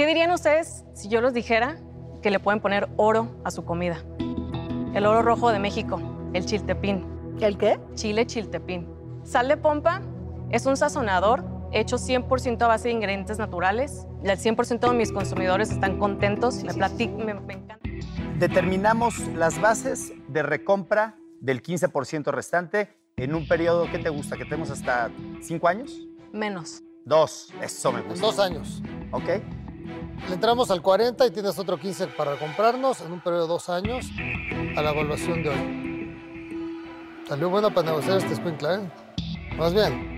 ¿Qué dirían ustedes si yo les dijera que le pueden poner oro a su comida? El oro rojo de México, el chiltepín. ¿El qué? Chile chiltepín. Sal de pompa es un sazonador hecho 100% a base de ingredientes naturales. El 100% de mis consumidores están contentos. Me, platic, me, me encanta. Determinamos las bases de recompra del 15% restante en un periodo que te gusta, que tenemos hasta cinco años. Menos. Dos, eso me gusta. dos años. ¿Ok? Le entramos al 40 y tienes otro 15 para comprarnos en un periodo de dos años a la evaluación de hoy. Salió buena para negociar este escuincla, ¿eh? Más bien.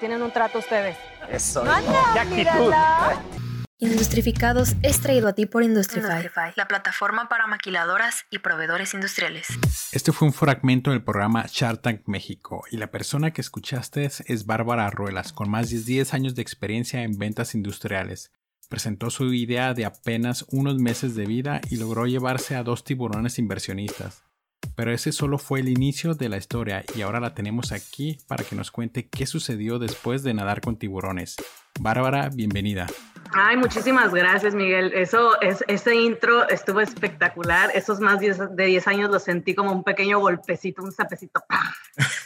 Tienen un trato ustedes. Eso. ¡Anda, ¡Qué actitud! mírala! Industrificados es traído a ti por Industrify, la plataforma para maquiladoras y proveedores industriales. Este fue un fragmento del programa Shark Tank México y la persona que escuchaste es Bárbara Ruelas, con más de 10 años de experiencia en ventas industriales. Presentó su idea de apenas unos meses de vida y logró llevarse a dos tiburones inversionistas. Pero ese solo fue el inicio de la historia y ahora la tenemos aquí para que nos cuente qué sucedió después de nadar con tiburones. Bárbara, bienvenida. Ay, muchísimas gracias, Miguel. Eso, es, ese intro estuvo espectacular. Esos más diez- de 10 años los sentí como un pequeño golpecito, un sapecito. ¡pah!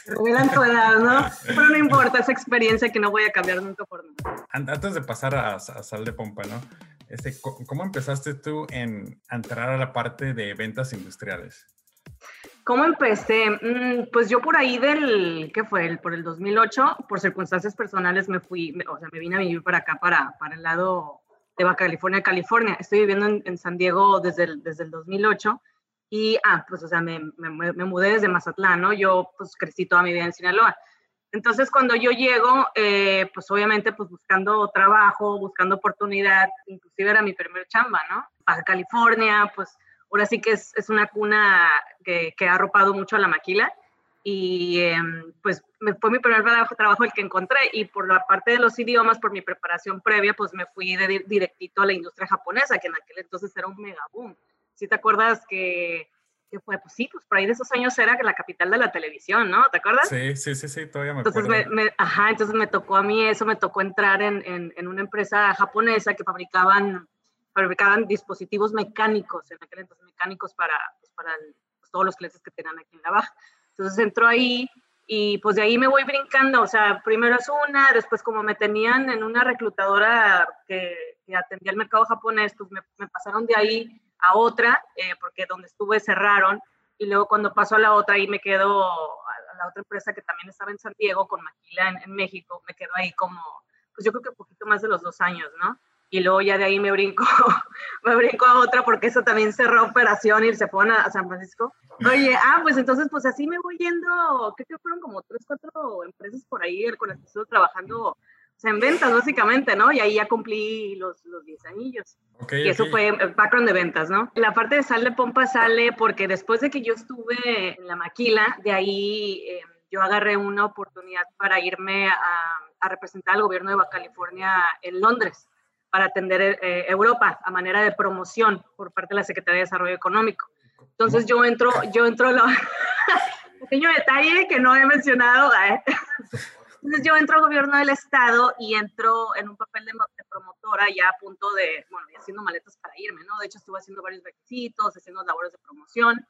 Revelan tu edad, ¿no? Pero no importa, esa experiencia que no voy a cambiar nunca por nada. An- Antes de pasar a, a Sal de Pompa, ¿no? Este, ¿Cómo empezaste tú en a entrar a la parte de ventas industriales? ¿Cómo empecé? Mm, pues yo por ahí del, ¿qué fue? El- por el 2008, por circunstancias personales me fui, o sea, me vine a vivir para acá, para, para el lado de Baja California, California. Estoy viviendo en, en San Diego desde el, desde el 2008 y, ah, pues, o sea, me, me- me mudé desde Mazatlán, ¿no? Yo, pues, crecí toda mi vida en Sinaloa. Entonces, cuando yo llego, eh, pues, obviamente, pues, buscando trabajo, buscando oportunidad, inclusive era mi primer chamba, ¿no? Baja California, pues, ahora sí que es, es una cuna que, que ha arropado mucho a la maquila y em, pues fue mi primer trabajo, el que encontré y por la parte de los idiomas, por mi preparación previa, pues me fui de, di- directito a la industria japonesa, que en aquel entonces era un mega boom. Si te acuerdas que, que fue, pues sí, pues por ahí de esos años era la capital de la televisión, ¿no? ¿Te acuerdas? Sí, sí, sí, sí, todavía me Entonces acuerdo. me, me- ajá, entonces me tocó a mí eso, me tocó entrar en, en, en una empresa japonesa que fabricaban, fabricaban dispositivos mecánicos, en aquel entonces mecánicos para, pues, para el- pues, todos los clientes que tenían aquí en la baja. Entonces entró ahí y pues de ahí me voy brincando, o sea, primero es una, después como me tenían en una reclutadora que, que atendía el mercado japonés, pues me, me pasaron de ahí a otra, eh, porque donde estuve cerraron, y luego cuando paso a la otra, ahí me quedo a la otra empresa que también estaba en San Diego, con Maquila en, en México, me quedo ahí como, pues yo creo que un poquito más de los dos años, ¿no? Y luego ya de ahí me brinco, me brinco a otra porque eso también cerró operación y se fueron a, a San Francisco. Oye, ah, pues entonces pues así me voy yendo, creo que fueron como tres, cuatro empresas por ahí con las que estuve trabajando, o sea, en ventas básicamente, ¿no? Y ahí ya cumplí los, los 10 anillos. Y eso fue el background de ventas, ¿no? La parte de sal de pompa sale porque después de que yo estuve en la maquila, de ahí eh, yo agarré una oportunidad para irme a, a representar al gobierno de Baja California en Londres para atender eh, Europa a manera de promoción por parte de la Secretaría de Desarrollo Económico. Entonces yo entro, yo entro, la... pequeño detalle que no he mencionado, ¿eh? Entonces yo entro al gobierno del estado y entro en un papel de, de promotora ya a punto de, bueno, haciendo maletas para irme, ¿no? De hecho estuve haciendo varios requisitos, haciendo labores de promoción,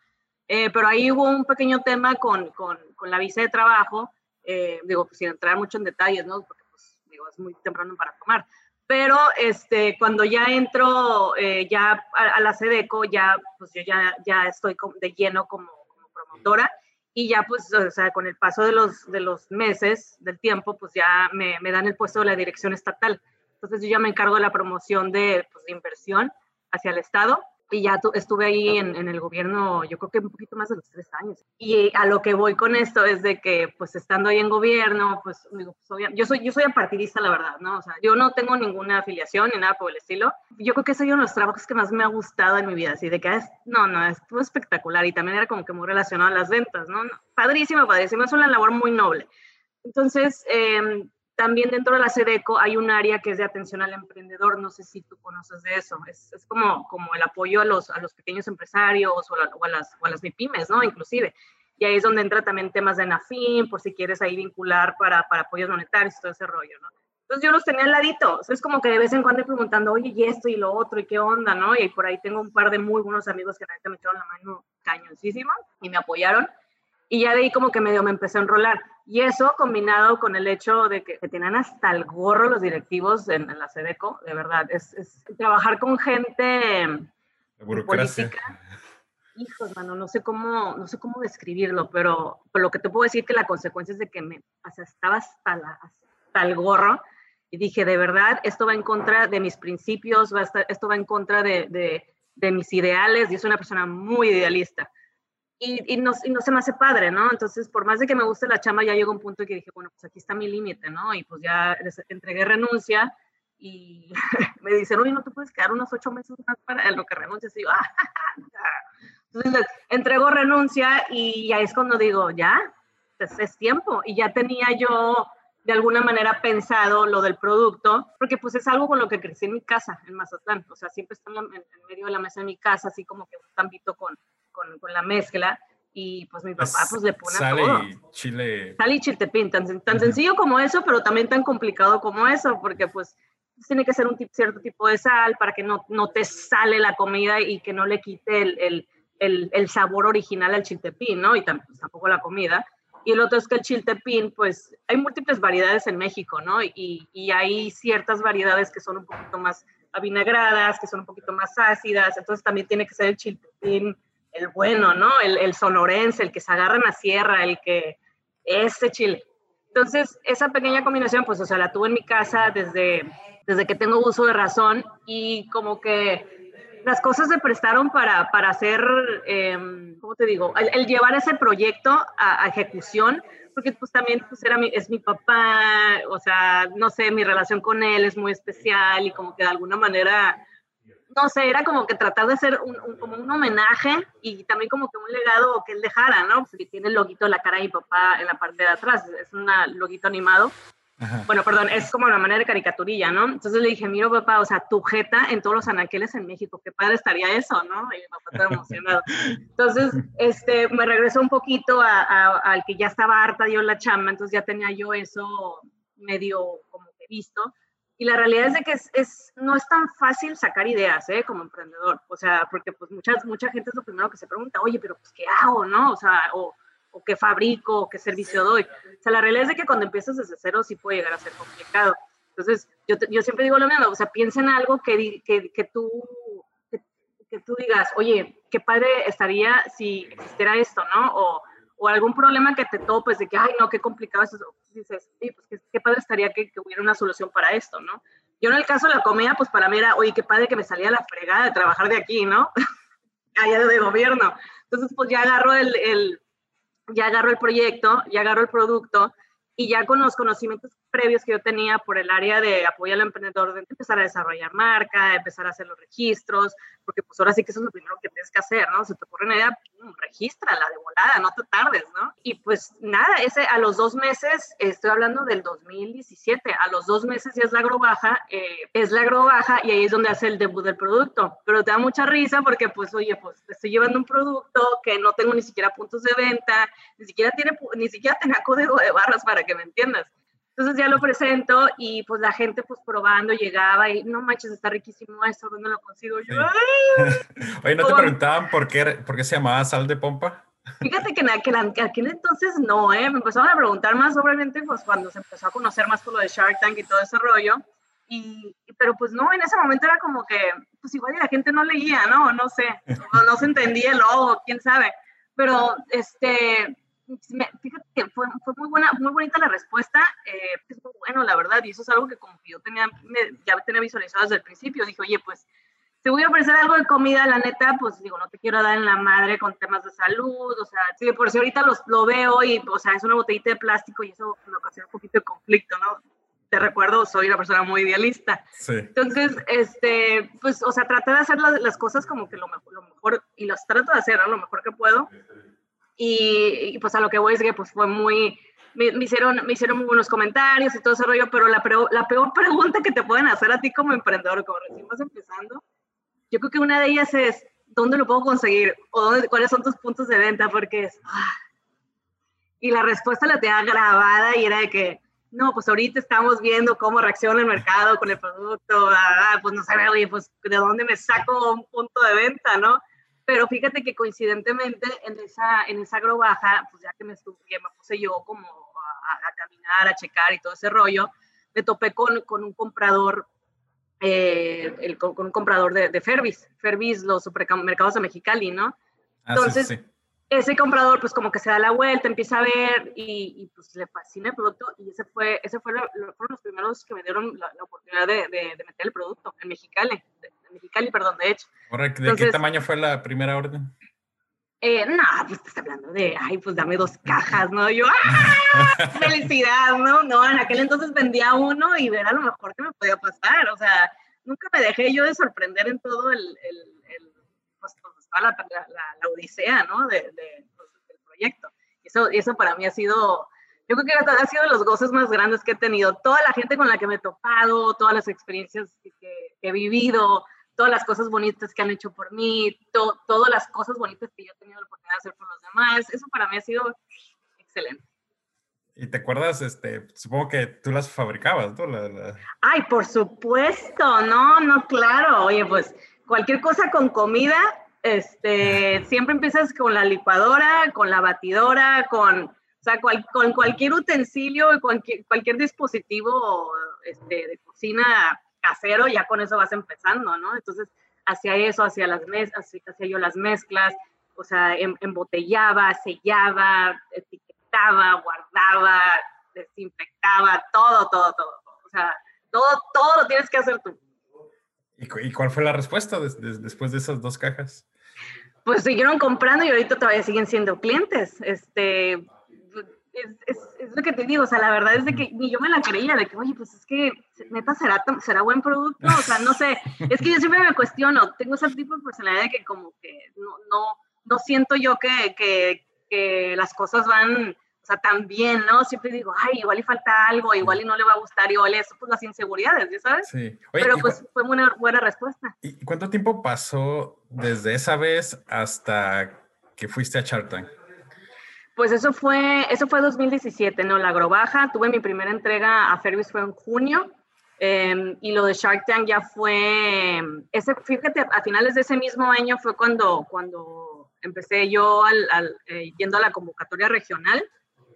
eh, pero ahí hubo un pequeño tema con, con, con la visa de trabajo, eh, digo, pues, sin entrar mucho en detalles, ¿no? Porque pues, digo, es muy temprano para tomar. Pero este, cuando ya entro eh, ya a, la SEDECO, ya, pues yo ya, ya estoy de lleno como, como promotora y ya pues, o sea, con el paso de los, de los meses, del tiempo, pues ya me, me dan el puesto de la dirección estatal. Entonces yo ya me encargo de la promoción de, pues, de inversión hacia el Estado y ya tu- estuve ahí en, en el gobierno, yo creo que un poquito más de los tres años. Y a lo que voy con esto es de que, pues estando ahí en gobierno, pues, digo, pues, yo soy yo soy apartidista, la verdad, ¿no? O sea, yo no tengo ninguna afiliación ni nada por el estilo. Yo creo que es uno de los trabajos que más me ha gustado en mi vida, así de que, es, no, no, estuvo espectacular y también era como que muy relacionado a las ventas, ¿no? No, Padrísimo, padrísimo, es una labor muy noble. Entonces, eh, también dentro de la SEDECO hay un área que es de atención al emprendedor, no sé si tú conoces de eso, es, es como, como el apoyo a los, a los pequeños empresarios o a, o a las, o a las MIPIMES, ¿no? Inclusive. Y ahí es donde entra también temas de NAFIN, por si quieres ahí vincular para, para apoyos monetarios y todo ese rollo, ¿no? Entonces yo los tenía al ladito. es como que de vez en cuando preguntando, oye, y esto y lo otro, y qué onda, ¿no? Y por ahí tengo un par de muy buenos amigos que realmente me echaron la mano cañoncísimo y me apoyaron. Y ya de ahí como que medio me empecé a enrolar. Y eso combinado con el hecho de que, tenían hasta el gorro los directivos en, la SEDECO, de verdad, es, es trabajar con gente política. Hijos, mano, no sé cómo, no sé cómo describirlo, pero, lo que te puedo decir que la consecuencia es de que me, o estaba hasta, la, hasta el gorro y dije, de verdad, esto va en contra de mis principios, va esto va en contra de, de, de mis ideales, y soy una persona muy idealista y, y, no, y, no, se me hace padre, ¿no? Entonces, por más de que me guste la chamba, ya llegó un punto que dije, bueno, pues aquí está mi límite, ¿no? Y pues ya entregué renuncia y me dicen, oye, ¿no te puedes quedar unos ocho meses más para lo que renuncias? Y yo, ah, Entonces, entrego renuncia y ya es cuando digo, ya, es, es tiempo. Y ya tenía yo de alguna manera pensado lo del producto, porque pues es algo con lo que crecí en mi casa, en Mazatlán. O sea, siempre está en, en medio de la mesa de mi casa, así como que un tambito con con, la mezcla y pues mi papá pues le pone sale todo. Y chile. Sale y chiltepín, tan, tan sencillo como eso, pero también tan complicado como eso, porque pues tiene que ser un cierto tipo de sal para que no, no te sale la comida y que no le quite el, el, el, el sabor original al chiltepín, ¿no? Y pues, tampoco la comida. Y el otro es que el chiltepín, pues hay múltiples variedades en México, ¿no? Y, y hay ciertas variedades que son un poquito más avinagradas, que son un poquito más ácidas, entonces también tiene que ser el chiltepín el bueno, ¿no? El, el, sonorense, el que se agarra en la sierra, el que este chile. Entonces, esa pequeña combinación, pues, o sea, la tuve en mi casa desde, desde que tengo uso de razón y como que las cosas se prestaron para, para hacer, em, ¿cómo te digo? El, llevar ese proyecto a, a, ejecución, porque pues también pues, era mi, es mi papá, o sea, no sé, mi relación con él es muy especial y como que de alguna manera no sé, era como que tratar de hacer un, como un homenaje y también como que un legado que él dejara, ¿no? Porque tiene el loguito de la cara de mi papá en la parte de atrás, es un loguito animado. Bueno, perdón, es como una manera de caricaturilla, ¿no? Entonces le dije, mira papá, o sea, tu jeta en todos los anaqueles en México, qué padre estaría eso, ¿no? Y mi papá estaba emocionado. Entonces, este, me regresó un poquito al que ya estaba harta yo la chamba, entonces ya tenía yo eso medio como que visto y la realidad es de que es, es, no es tan fácil sacar ideas, ¿eh? Como emprendedor. O sea, porque pues muchas, mucha gente es lo primero que se pregunta, oye, pero pues, ¿qué hago, no? O sea, o, o qué fabrico, o qué servicio doy. O sea, la realidad es de que cuando empiezas desde cero sí puede llegar a ser complicado. Entonces, yo, yo siempre digo lo mismo, o sea, piensa en algo que, que, que tú, que, que, tú digas, oye, qué padre estaría si existiera esto, ¿no? O, o algún problema que te topes de que, ay, no, qué complicado es eso. Dices, sí, pues qué, padre estaría que, hubiera una solución para esto, ¿no? Yo en el caso de la comida, pues para mí era, oye, qué padre que me salía la fregada de trabajar de aquí, ¿no? Allá de gobierno. Entonces, pues ya agarro el, el, ya agarro el proyecto, ya agarro el producto y ya con los conocimientos previos que yo tenía por el área de apoyo al emprendedor, de empezar a desarrollar marca, empezar a hacer los registros, porque pues ahora sí que eso es lo primero que tienes que hacer, ¿no? Si te ocurre una idea, regístrala de volada, no te tardes, ¿no? Y pues nada, ese a los dos meses, estoy hablando del 2017, a los dos meses ya es la agrobaja, eh, es la agrobaja y ahí es donde hace el debut del producto, pero te da mucha risa porque pues oye, pues estoy llevando un producto que no tengo ni siquiera puntos de venta, ni siquiera tiene, ni siquiera tenía código de barras para que me entiendas. Entonces ya lo presento y pues la gente pues probando llegaba y no manches, está riquísimo esto, ¿dónde lo consigo? Yo, Oye, ¿no te preguntaban por qué, por qué se llamaba sal de pompa? Fíjate que en aquel, aquel, entonces no, ¿eh? Me empezaron a preguntar más, obviamente, pues cuando se empezó a conocer más por lo de Shark Tank y todo ese rollo. Y, pero pues no, en ese momento era como que, pues igual la gente no leía, ¿no? No sé, no, no se entendía el logo, quién sabe. Pero, este, fíjate que fue, fue, muy buena, muy bonita la respuesta, eh, es muy bueno, la verdad, y eso es algo que como yo tenía, ya tenía visualizado desde el principio, dije, oye, pues, te voy a ofrecer algo de comida, la neta, pues digo, no te quiero dar en la madre con temas de salud, o sea, sí, por si ahorita los, lo veo y, o sea, es una botellita de plástico y eso me ocasiona un poquito de conflicto, ¿no? Te recuerdo, soy una persona muy idealista. Sí. Entonces, este, pues, o sea, traté de hacer las, las cosas como que lo mejor, lo mejor, y las trato de hacer, ¿no? Lo mejor que puedo y, pues a lo que voy es que pues fue muy, me, hicieron, me hicieron muy buenos comentarios y todo ese rollo, pero la, peor, la peor pregunta que te pueden hacer a ti como emprendedor, como recién vas empezando, yo creo que una de ellas es, ¿dónde lo puedo conseguir? ¿O dónde, cuáles son tus puntos de venta? Porque es... Ah. Y la respuesta la tenía grabada y era de que, no, pues ahorita estamos viendo cómo reacciona el mercado con el producto, ah, pues no sé, oye, pues de dónde me saco un punto de venta, ¿no? Pero fíjate que coincidentemente en esa, en esa agrobaja, pues ya que me, estuve, me puse yo como a, caminar, a checar y todo ese rollo, me topé con, con un comprador, eh, el, con, un comprador de, de Ferbis, Ferbis, los supermercados de Mexicali, ¿no? Ah, Entonces, sí, ese comprador pues como que se da la vuelta, empieza a ver y, pues le fascina el producto y ese fue, ese fue fueron los primeros que me dieron la, oportunidad de, de, meter el producto en Mexicali, Mexicali, perdón, de hecho. ¿De qué tamaño fue la primera orden? Eh, no, pues estás hablando de, ay, pues dame dos cajas, ¿no? Yo, ¡ah! ¡Felicidad! ¿no? No, en aquel entonces vendía uno y ver a lo mejor que me podía pasar, o sea, nunca me dejé yo de sorprender en todo el, el, el pues, la, la, odisea, ¿no? De, pues, del proyecto. Eso, eso para mí ha sido, yo creo que ha sido de los goces más grandes que he tenido. Toda la gente con la que me he topado, todas las experiencias que, he vivido, todas las cosas bonitas que han hecho por mí, todas las cosas bonitas que yo he tenido la oportunidad de hacer por los demás, eso para mí ha sido excelente. ¿Y te acuerdas, este, supongo que tú las fabricabas, ¿no? Ay, por supuesto, no, no, claro. Oye, pues cualquier cosa con comida, este, siempre empiezas con la licuadora, con la batidora, con, o sea, con cualquier utensilio, cualquier, cualquier dispositivo este, de cocina casero, ya con eso vas empezando, ¿no? Entonces, hacia eso, hacia las mezclas, hacia yo las mezclas, o sea, em, embotellaba, sellaba, etiquetaba, guardaba, desinfectaba, todo, todo, todo. O sea, todo, todo lo tienes que hacer tú. ¿Y, cuál fue la respuesta después de esas dos cajas? Pues siguieron comprando y ahorita todavía siguen siendo clientes. Este, es, lo que te digo, o sea, la verdad es de que ni yo me la creía, de que, oye, pues es que neta será, será buen producto, o sea, no sé, es que yo siempre me cuestiono, tengo ese tipo de personalidad de que como que no, no, no siento yo que, que, que las cosas van o sea, también, ¿no? Siempre digo, ay, igual y falta algo, igual y no le va a gustar, igual eso, pues las inseguridades, ¿ya sabes? Sí. Pero pues fue una buena respuesta. ¿Y cuánto tiempo pasó desde esa vez hasta que fuiste a Shark Tank? Pues eso fue, eso fue 2017, ¿no? La Agrobaja, tuve mi primera entrega a Fervis fue en junio, em, y lo de Shark Tank ya fue, ese, fíjate, a finales de ese mismo año fue cuando, cuando empecé yo al, eh, yendo a la convocatoria regional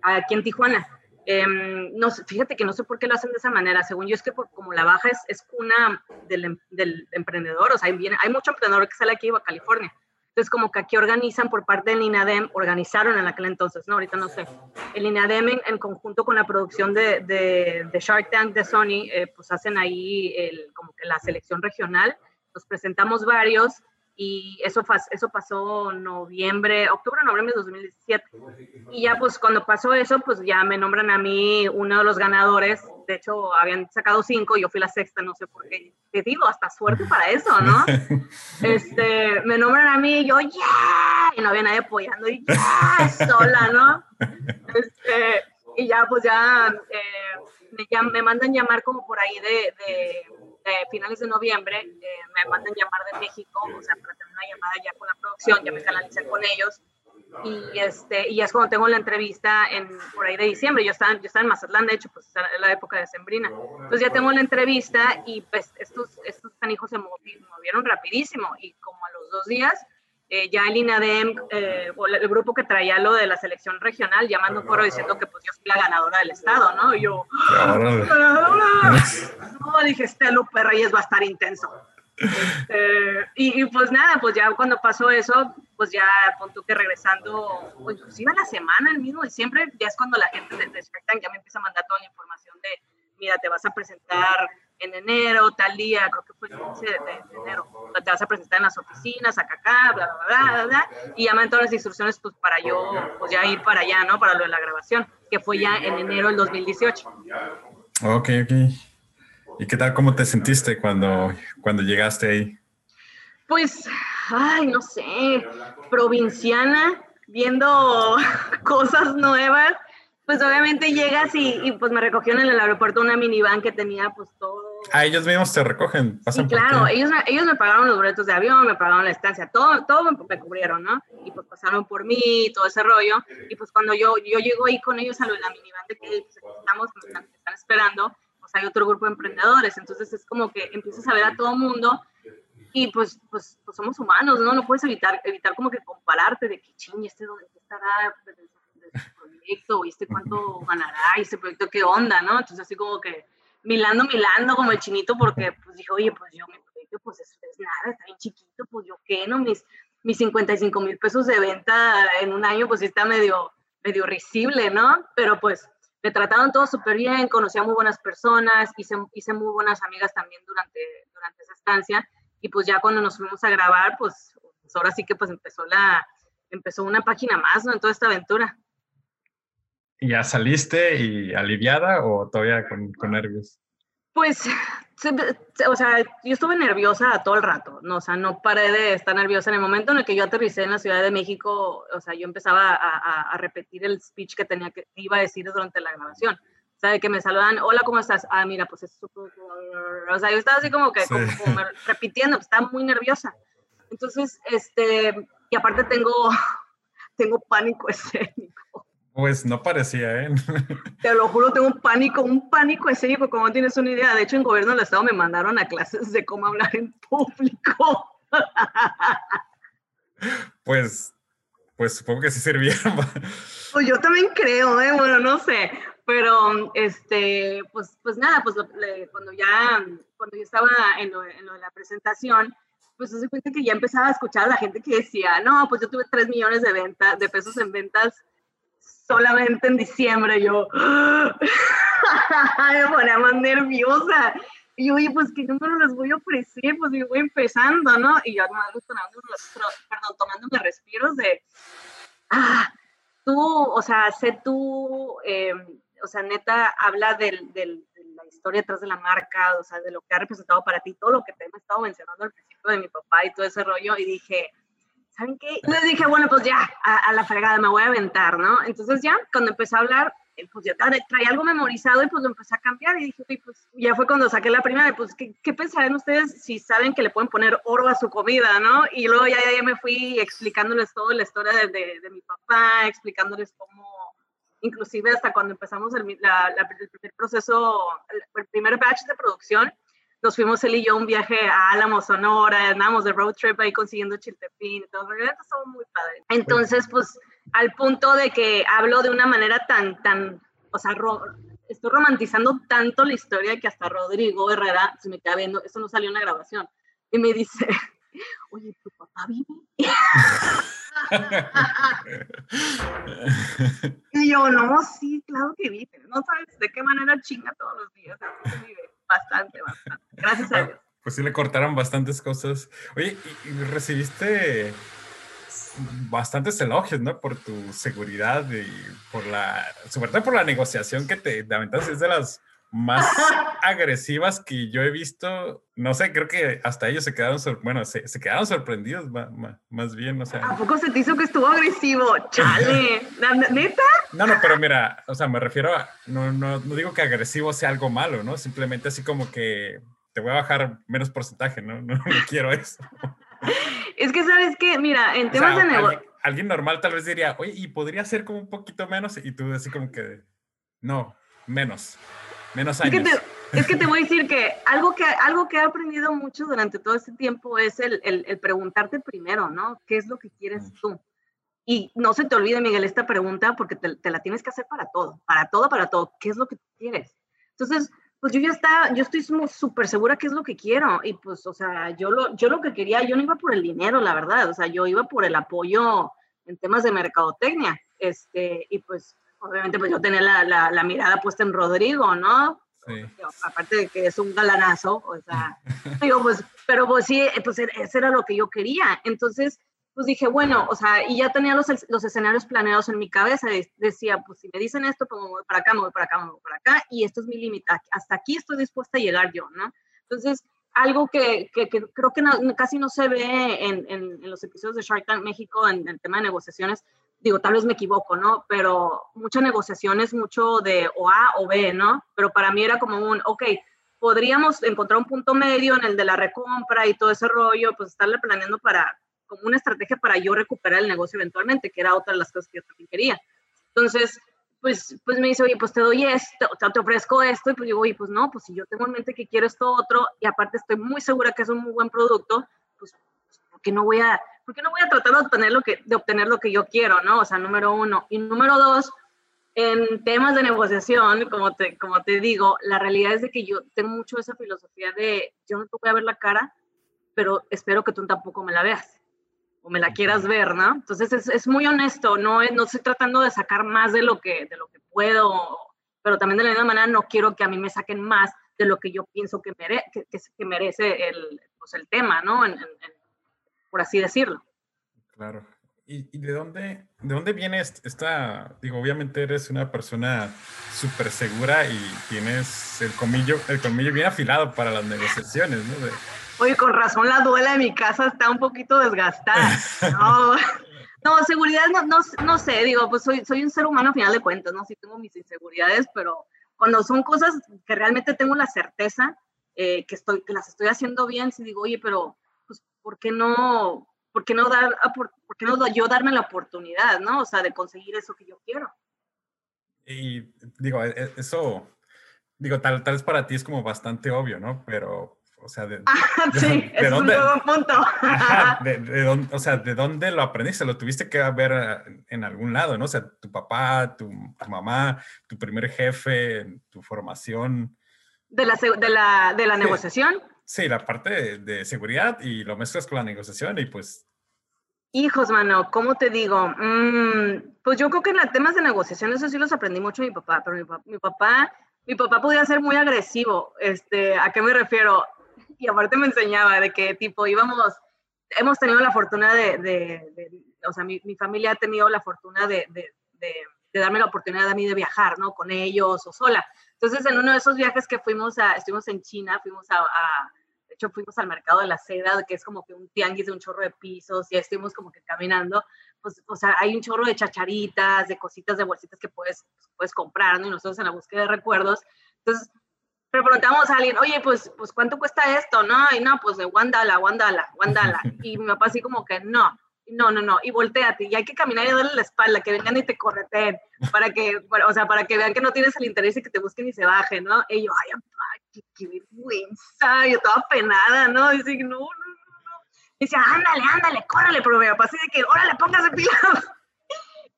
aquí en Tijuana. Em, no, fíjate que no sé por qué lo hacen de esa manera. Según yo es que como la baja es, es cuna del, em, del, emprendedor, o sea, hay, hay mucho emprendedor que sale aquí a California. Entonces, como que aquí organizan por parte del INADEM, organizaron en aquel entonces, no, ahorita no sé. El INADEM en, conjunto con la producción de, de, de Shark Tank de Sony, eh, pues hacen ahí el, como que la selección regional. Nos presentamos varios y eso, eso pasó noviembre, octubre, noviembre de 2017. Y ya pues cuando pasó eso, pues ya me nombran a mí uno de los ganadores. De hecho, habían sacado cinco y yo fui la sexta, no sé por qué. Te digo, hasta suerte para eso, ¿no? Este, me nombran a mí y yo, ya, y no había nadie apoyando, y ya, sola, ¿no? Este, y ya pues ya, eh, me, me mandan llamar como por ahí de finales de noviembre, eh, me mandan llamar de México, o sea, para tener una llamada ya con la producción, ya me canalicé con ellos. Y, este, y es cuando tengo la entrevista en, por ahí de diciembre. Yo estaba, yo estaba en Mazatlán, de hecho, pues es la época de Sembrina. Entonces ya tengo la entrevista y pues estos, estos canijos se movieron rapidísimo. Y como a los dos días, eh, ya el INADEM, eh, o el grupo que traía lo de la selección regional, llamando un foro diciendo que pues yo soy la ganadora del estado, ¿no? Y yo, no, dije, este Lupe Reyes va a estar intenso. Este, y, pues nada, pues ya cuando pasó eso, pues ya punto que regresando, pues inclusive a la semana, el mismo diciembre, ya es cuando la gente de, de ya me empieza a mandar toda la información de, mira, te vas a presentar en enero, tal día, creo que fue el 15 de, enero, te vas a presentar en las oficinas, acá, acá, bla, bla, bla, bla, y llaman todas las instrucciones pues para yo, pues ya ir para allá, ¿no? Para lo de la grabación, que fue ya en enero del 2018. Ok, ok. ¿Y qué tal, cómo te sentiste cuando, cuando llegaste ahí? Pues, ay, no sé, provinciana, viendo cosas nuevas, pues obviamente llegas y, y, pues me recogió en el aeropuerto una minivan que tenía pues todo. A ellos mismos te recogen, pasan sí, claro, ellos, ellos me pagaron los boletos de avión, me pagaron la estancia, todo, todo me, cubrieron, ¿no? Y pues pasaron por mí, todo ese rollo, y pues cuando yo, yo llego ahí con ellos a lo de la minivan de que pues, estamos, están, están esperando, hay otro grupo de emprendedores, entonces es como que empiezas a ver a todo mundo y pues, pues, pues somos humanos, ¿no? No puedes evitar, evitar como que compararte de que, ching, este dónde estará pues, de, su proyecto, y este cuánto ganará, y este proyecto qué onda, ¿no? Entonces así como que milando, milando como el chinito, porque pues dijo, oye, pues yo mi proyecto pues es, es nada, está bien chiquito, pues yo qué, ¿no? Mis, mis 55 mil pesos de venta en un año, pues está medio, medio risible, ¿no? Pero pues me trataron todo súper bien, conocí a muy buenas personas, hice, hice muy buenas amigas también durante, durante esa estancia y pues ya cuando nos fuimos a grabar, pues, pues, ahora sí que pues empezó la, empezó una página más, ¿no? En toda esta aventura. ¿Y ya saliste y aliviada o todavía con, con nervios? Pues, o sea, yo estuve nerviosa todo el rato, ¿no? O sea, no paré de estar nerviosa. En el momento en el que yo aterricé en la Ciudad de México, o sea, yo empezaba a, a, repetir el speech que tenía que, iba a decir durante la grabación. O sea, de que me saludan, hola, ¿cómo estás? Ah, mira, pues es súper... O sea, yo estaba así como que, como, repitiendo, pues, estaba muy nerviosa. Entonces, este, y aparte tengo, tengo pánico escénico. Pues no parecía, ¿eh? Te lo juro, tengo un pánico, un pánico escénico, como no tienes una idea. De hecho, en gobierno del Estado me mandaron a clases de cómo hablar en público. Pues, pues supongo que sí sirvieron. Pues yo también creo, ¿eh? Bueno, no sé. Pero, este, pues, pues nada, pues cuando ya, cuando yo estaba en lo, en lo de la presentación, pues se cuenta que ya empezaba a escuchar a la gente que decía, no, pues yo tuve 3 millones de, ventas, de pesos en ventas solamente en diciembre. Yo me ponía más nerviosa. Y oye, pues qué número les voy a ofrecer, pues yo voy empezando, ¿no? Y yo tomando, perdón, tomándome respiros de, ah, tú, o sea, sé tú, em, o sea, neta, habla del, del, de la historia detrás de la marca, o sea, de lo que ha representado para ti, todo lo que te he estado mencionando al principio de mi papá y todo ese rollo, y dije, ¿saben qué? Les dije, bueno, pues ya, a, la fregada, me voy a aventar, ¿no? Entonces ya, cuando empecé a hablar, eh, pues ya traía algo memorizado y pues lo empecé a cambiar y dije, pues ya fue cuando saqué la primera, pues ¿qué, qué pensarán ustedes si saben que le pueden poner oro a su comida, ¿no? Y luego ya, ya me fui explicándoles toda la historia de, de, mi papá, explicándoles cómo, inclusive hasta cuando empezamos el, la, el primer proceso, el primer batch de producción, nos fuimos él y yo un viaje a Álamo, Sonora, andamos de road trip ahí consiguiendo chiltepín, todo, estuvo muy padre. Entonces, pues, al punto de que hablo de una manera tan, tan, o sea, estoy romantizando tanto la historia que hasta Rodrigo Herrera se me queda viendo, eso no salió en la grabación, y me dice, oye, ¿tu papá vive? y yo, no, sí, claro que vive, no sabes de qué manera chinga todos los días, vive bastante, bastante. Gracias a ah, Dios. Pues sí le cortaron bastantes cosas. Oye, y, recibiste bastantes elogios, ¿no? Por tu seguridad y por la, sobre todo por la negociación que te, te aventaste. Es de las más agresivas que yo he visto. No sé, creo que hasta ellos se quedaron, bueno, se, se quedaron sorprendidos más, bien, o sea. ¿A poco se te hizo que estuvo agresivo? Chale, ¿neta? No, no, pero mira, o sea, me refiero a, no, no, no digo que agresivo sea algo malo, ¿no? Simplemente así como que te voy a bajar menos porcentaje, ¿no? No, quiero eso. Es que, ¿sabes qué? Mira, en temas de negocio... Alguien, alguien normal tal vez diría, oye, ¿y podría ser como un poquito menos? Y tú así como que, no, menos. Menos años. Es que, te, voy a decir que algo que, algo que he aprendido mucho durante todo este tiempo es el, el, preguntarte primero, ¿no? ¿Qué es lo que quieres tú? Y no se te olvide, Miguel, esta pregunta porque te, te la tienes que hacer para todo, para todo, para todo. ¿Qué es lo que quieres? Entonces, pues yo ya está, yo estoy súper segura qué es lo que quiero. Y pues, o sea, yo lo, yo lo que quería, yo no iba por el dinero, la verdad. O sea, yo iba por el apoyo en temas de mercadotecnia. Este, y pues obviamente pues yo tenía la, la, la mirada puesta en Rodrigo, ¿no? Sí. Aparte de que es un galanazo, o sea, digo, pues, pero pues sí, pues eso era lo que yo quería. Entonces, pues dije, bueno, o sea, y ya tenía los, los escenarios planeados en mi cabeza. Decía, pues si me dicen esto, pues me voy para acá, me voy para acá, me voy para acá, y esto es mi límite. Hasta aquí estoy dispuesta a llegar yo, ¿no? Entonces, algo que, que, creo que casi no se ve en, en, en, los episodios de Shark Tank México en el tema de negociaciones, digo, tal vez me equivoco, ¿no? Pero muchas negociaciones, mucho de o A o B, ¿no? Pero para mí era como un, ok, podríamos encontrar un punto medio en el de la recompra y todo ese rollo, pues estarle planeando para, como una estrategia para yo recuperar el negocio eventualmente, que era otra de las cosas que yo también quería. Entonces, pues, pues me dice, oye, pues te doy esto, te, ofrezco esto, y pues digo, oye, pues no, pues si yo tengo en mente que quiero esto otro, y aparte estoy muy segura que es un muy buen producto, pues, ¿por qué no voy a, por qué no voy a tratar de obtener lo que, de obtener lo que yo quiero, no? O sea, número uno. Y número dos, en temas de negociación, como te, como te digo, la realidad es de que yo tengo mucho esa filosofía de, yo no te voy a ver la cara, pero espero que tú tampoco me la veas o me la quieras ver, ¿no? Entonces es, es muy honesto, no, no estoy tratando de sacar más de lo, que, de lo que puedo, pero también de la misma manera no quiero que a mí me saquen más de lo que yo pienso que, mere, que, que, merece el, pues el tema, ¿no? Por así decirlo. Claro. ¿Y, de, dónde, de dónde viene esta, digo, obviamente eres una persona súper segura y tienes el colmillo, el colmillo bien afilado para las negociaciones, ¿no? Oye, con razón la duela de mi casa está un poquito desgastada. No, no seguridad no, no, no, sé, digo, pues soy, soy un ser humano a final de cuentas, ¿no? Sí tengo mis inseguridades, pero cuando son cosas que realmente tengo la certeza eh, que, estoy, que las estoy haciendo bien, sí digo, oye, pero, pues, ¿por qué no, por qué no dar, por, qué no yo darme la oportunidad, ¿no? O sea, de conseguir eso que yo quiero. Y digo, e, e, eso, digo, tal, tal vez para ti es como bastante obvio, ¿no? Pero o sea, de, sí, es un nuevo punto. de, dónde, o sea, ¿de dónde lo aprendiste? Lo tuviste que ver eh, en algún lado, ¿no? O sea, tu papá, tu, mamá, tu primer jefe, tu formación. ¿De la, de la, de la negociación? Sí, la parte de, seguridad y lo mezclas con la negociación y pues... Hijos, mano, ¿cómo te digo? Mm, pues yo creo que en los temas de negociación, eso sí los aprendí mucho mi papá, pero mi, mi papá mi papá podía ser muy agresivo. Este, ¿A qué me refiero? y aparte me enseñaba de que tipo íbamos, hemos tenido la fortuna de, de, o sea, mi, mi, familia ha tenido la fortuna de, de, darme la oportunidad a mí de viajar, ¿no? Con ellos o sola. Entonces, en uno de esos viajes que fuimos a, estuvimos en China, fuimos a, de hecho, fuimos al mercado de la seda, que es como que un tianguis de un chorro de pisos, y estuvimos como que caminando, pues, o sea, hay un chorro de chacharitas, de cositas, de bolsitas que puedes, puedes comprar, ¿no? Y nosotros en la búsqueda de recuerdos. Entonces, preguntamos a alguien, oye, pues, pues ¿cuánto cuesta esto? No, y no, pues de Wandala, Wandala, Wandala. Y mi papá así como que no, no, no, no, y volteate, y hay que caminar y darle la espalda, que vengan y te correten, para que, o sea, para que vean que no tienes el interés y que te busquen y se bajen, ¿no? Y yo, ay, qué, qué vergüenza, yo estaba penada, ¿no? Y así, no, no, no, no. Decía, ándale, ándale, córrele, pero mi papá así de que, órale, póngase pila.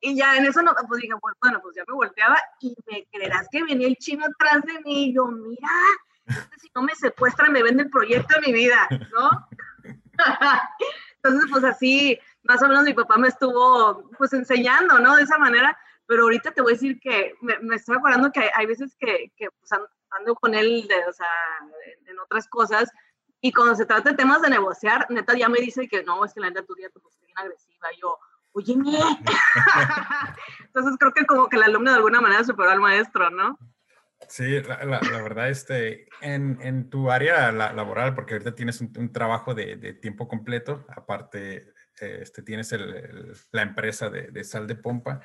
Y ya en eso, no, pues dije, bueno, pues ya me volteaba y me creerás que venía el chino atrás de mí y yo, mira, este si no me secuestran, me vende el proyecto de mi vida, ¿no? Entonces, pues así, más o menos mi papá me estuvo, pues enseñando, ¿no? De esa manera, pero ahorita te voy a decir que me, estoy acordando que hay, veces que, que pues, ando con él, de, o sea, en, otras cosas, y cuando se trata de temas de negociar, neta ya me dice que no, es que la neta tu día te pusiste bien agresiva, y yo, oye, Entonces creo que como que el alumno de alguna manera superó al maestro, ¿no? Sí, la, verdad, este, en, en tu área laboral, porque ahorita tienes un, trabajo de, de, tiempo completo, aparte este, tienes el, la empresa de, de, sal de pompa,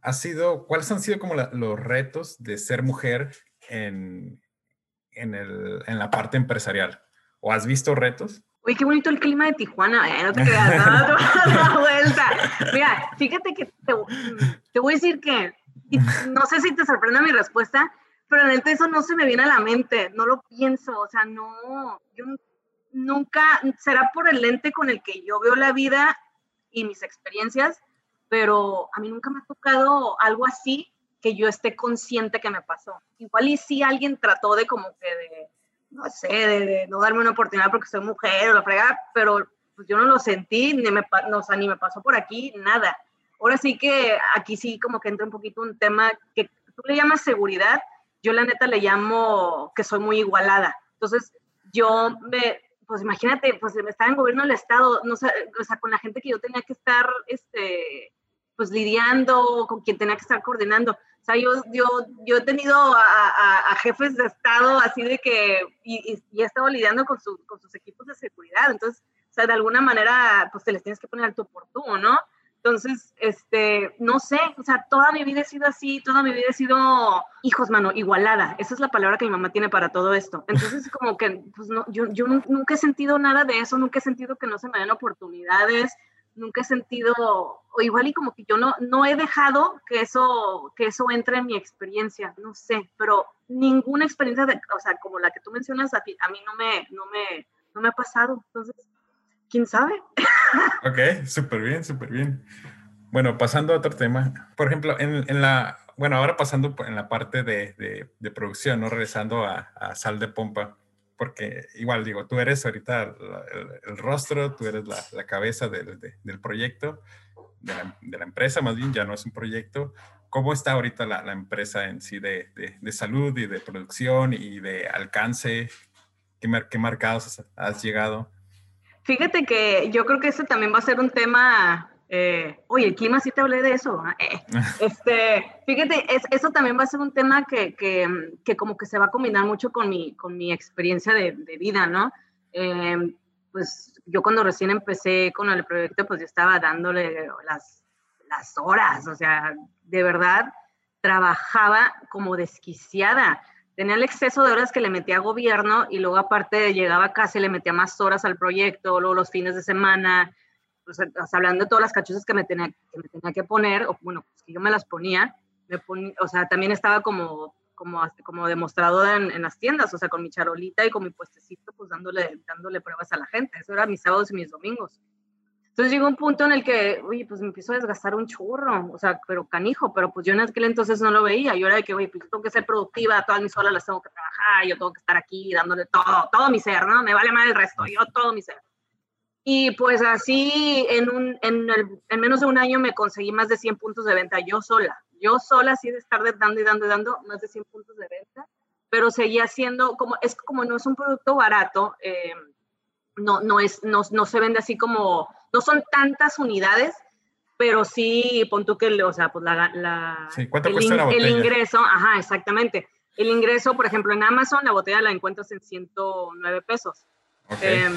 ha sido, ¿cuáles han sido como los retos de ser mujer en, en, el, en la parte empresarial? ¿O has visto retos? Uy, qué bonito el clima de Tijuana, ¿eh? No te creas, no, la vuelta. Mira, fíjate que te, voy a decir que, no sé si te sorprende mi respuesta, pero realmente eso no se me viene a la mente, no lo pienso, o sea, no, yo nunca, será por el lente con el que yo veo la vida y mis experiencias, pero a mí nunca me ha tocado algo así que yo esté consciente que me pasó. Igual y si alguien trató de como que de no sé, de, no darme una oportunidad porque soy mujer o la fregada, pero pues yo no lo sentí, ni me, no, ni me pasó por aquí, nada. Ahora sí que aquí sí como que entra un poquito un tema que tú le llamas seguridad, yo la neta le llamo que soy muy igualada. Entonces, yo me, pues imagínate, pues estaba en gobierno del Estado, no o sea, con la gente que yo tenía que estar, este, pues lidiando, con quien tenía que estar coordinando. O sea, yo, yo, yo he tenido a, jefes de Estado así de que, y, he estado lidiando con, con sus equipos de seguridad. Entonces, o sea, de alguna manera, pues te les tienes que poner al tú por tú, ¿no? Entonces, este, no sé, o sea, toda mi vida he sido así, toda mi vida he sido, hijos, mano, igualada. Esa es la palabra que mi mamá tiene para todo esto. Entonces, como que, pues no, yo, yo nunca he sentido nada de eso, nunca he sentido que no se me den oportunidades, nunca he sentido, o igual y como que yo no, no he dejado que eso, que eso entre en mi experiencia, no sé, pero ninguna experiencia, de, o sea, como la que tú mencionas, a, a mí no me, no, me, no me ha pasado. Entonces, quién sabe. ok, súper bien, súper bien. Bueno, pasando a otro tema. Por ejemplo, en, la, bueno, ahora pasando en la parte de, de, producción, ¿no? Regresando a, a, Sal de Pompa, porque igual digo, tú eres ahorita el, rostro, tú eres la, cabeza del, del proyecto, de la, empresa, más bien, ya no es un proyecto. ¿Cómo está ahorita la, empresa en sí de, salud y de producción y de alcance? ¿Qué, qué mercados has llegado? Fíjate que yo creo que ese también va a ser un tema. Eh, oye, el clima sí te hablé de eso. Eh, este, fíjate, es, eso también va a ser un tema que, que, que, como que se va a combinar mucho con mi, con mi experiencia de, de vida, ¿no? Eh, pues yo cuando recién empecé con el proyecto, pues yo estaba dándole las, las horas, o sea, de verdad trabajaba como desquiciada tenía el exceso de horas que le metía a gobierno y luego aparte llegaba y le metía más horas al proyecto, luego los fines de semana, pues, hablando de todas las cachuzas que me tenía que, me tenía que poner, o bueno, pues que yo me las ponía, me ponía, o sea, también estaba como, como, como demostrado en, en, las tiendas, o sea, con mi charolita y con mi puestecito, pues dándole, dándole pruebas a la gente, eso era mis sábados y mis domingos. Entonces llegó un punto en el que, oye, pues me empiezo a desgastar un churro, o sea, pero canijo, pero pues yo en aquel entonces no lo veía. Yo era de que, oye, pues tengo que ser productiva, todas mis horas las tengo que trabajar, yo tengo que estar aquí dándole todo, todo mi ser, ¿no? Me vale más el resto, yo todo mi ser. Y pues así, en, un, en, el, en menos de un año me conseguí más de 100 puntos de venta, yo sola. Yo sola, así de estar dando y dando y dando, más de 100 puntos de venta, pero seguía siendo, como, es como no es un producto barato, eh, no, no, es, no, no se vende así como no son tantas unidades, pero sí, pon tú que, o sea, pues la... la sí, ¿cuánto cuesta la botella? El ingreso, ajá, exactamente. El ingreso, por ejemplo, en Amazon la botella la encuentras en 109 pesos. Em,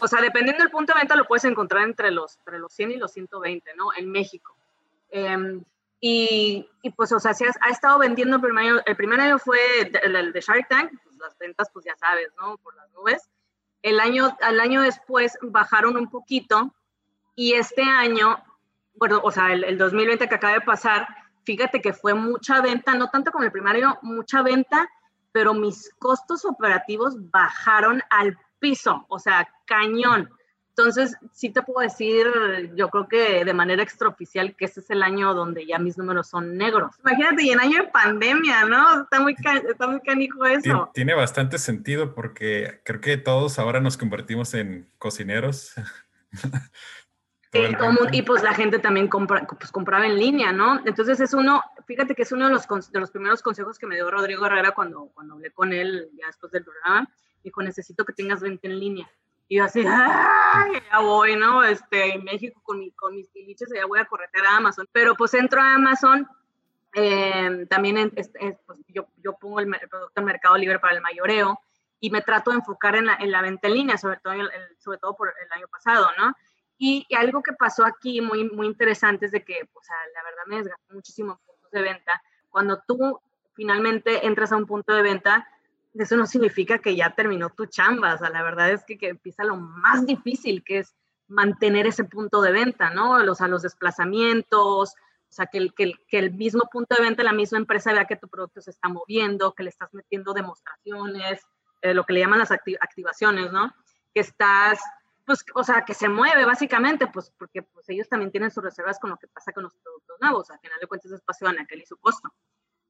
o sea, dependiendo del punto de venta, lo puedes encontrar entre los, entre los 100 y los 120, ¿no? En México. Em, y, y, pues, o sea, ha estado vendiendo el primer año, el primer año fue el, de Shark Tank, pues las ventas, pues ya sabes, ¿no? Por las nubes. El año, al año después bajaron un poquito, y este año, bueno, o sea, el, 2020 que acaba de pasar, fíjate que fue mucha venta, no tanto como el primario, mucha venta, pero mis costos operativos bajaron al piso, o sea, cañón. Entonces, sí te puedo decir, yo creo que de manera extraoficial, que este es el año donde ya mis números son negros. Imagínate, y en año de pandemia, ¿no? Está muy, está muy canijo eso. Tiene, tiene bastante sentido porque creo que todos ahora nos convertimos en cocineros. y pues la gente también compra, pues, compraba en línea, ¿no? Entonces es uno, fíjate que es uno de los, de los primeros consejos que me dio Rodrigo Herrera cuando, cuando hablé con él ya después del programa. Dijo, necesito que tengas venta en línea. Y yo así, ¡ay! Ya voy, ¿no? Este, en México con, mi, con mis tiliches, ya voy a corretear a Amazon. Pero pues entro a Amazon, eh, también pues, yo, yo pongo el, producto en Mercado Libre para el mayoreo y me trato de enfocar en la, en la venta en línea, sobre todo, el, sobre todo por el año pasado, ¿no? Y, algo que pasó aquí muy, muy interesante es de que, pues, la verdad me desgastó muchísimo puntos de venta. Cuando tú finalmente entras a un punto de venta, eso no significa que ya terminó tu chamba. O sea, la verdad es que, que empieza lo más difícil, que es mantener ese punto de venta, ¿no? Los, a los desplazamientos, o sea, que el, que, el, que el mismo punto de venta, la misma empresa vea que tu producto se está moviendo, que le estás metiendo demostraciones, eh, lo que le llaman las activaciones, ¿no? Que estás pues, o sea, que se mueve básicamente, pues, porque pues, ellos también tienen sus reservas con lo que pasa con los productos nuevos. Al final de cuentas, es espacio de aquel y su costo.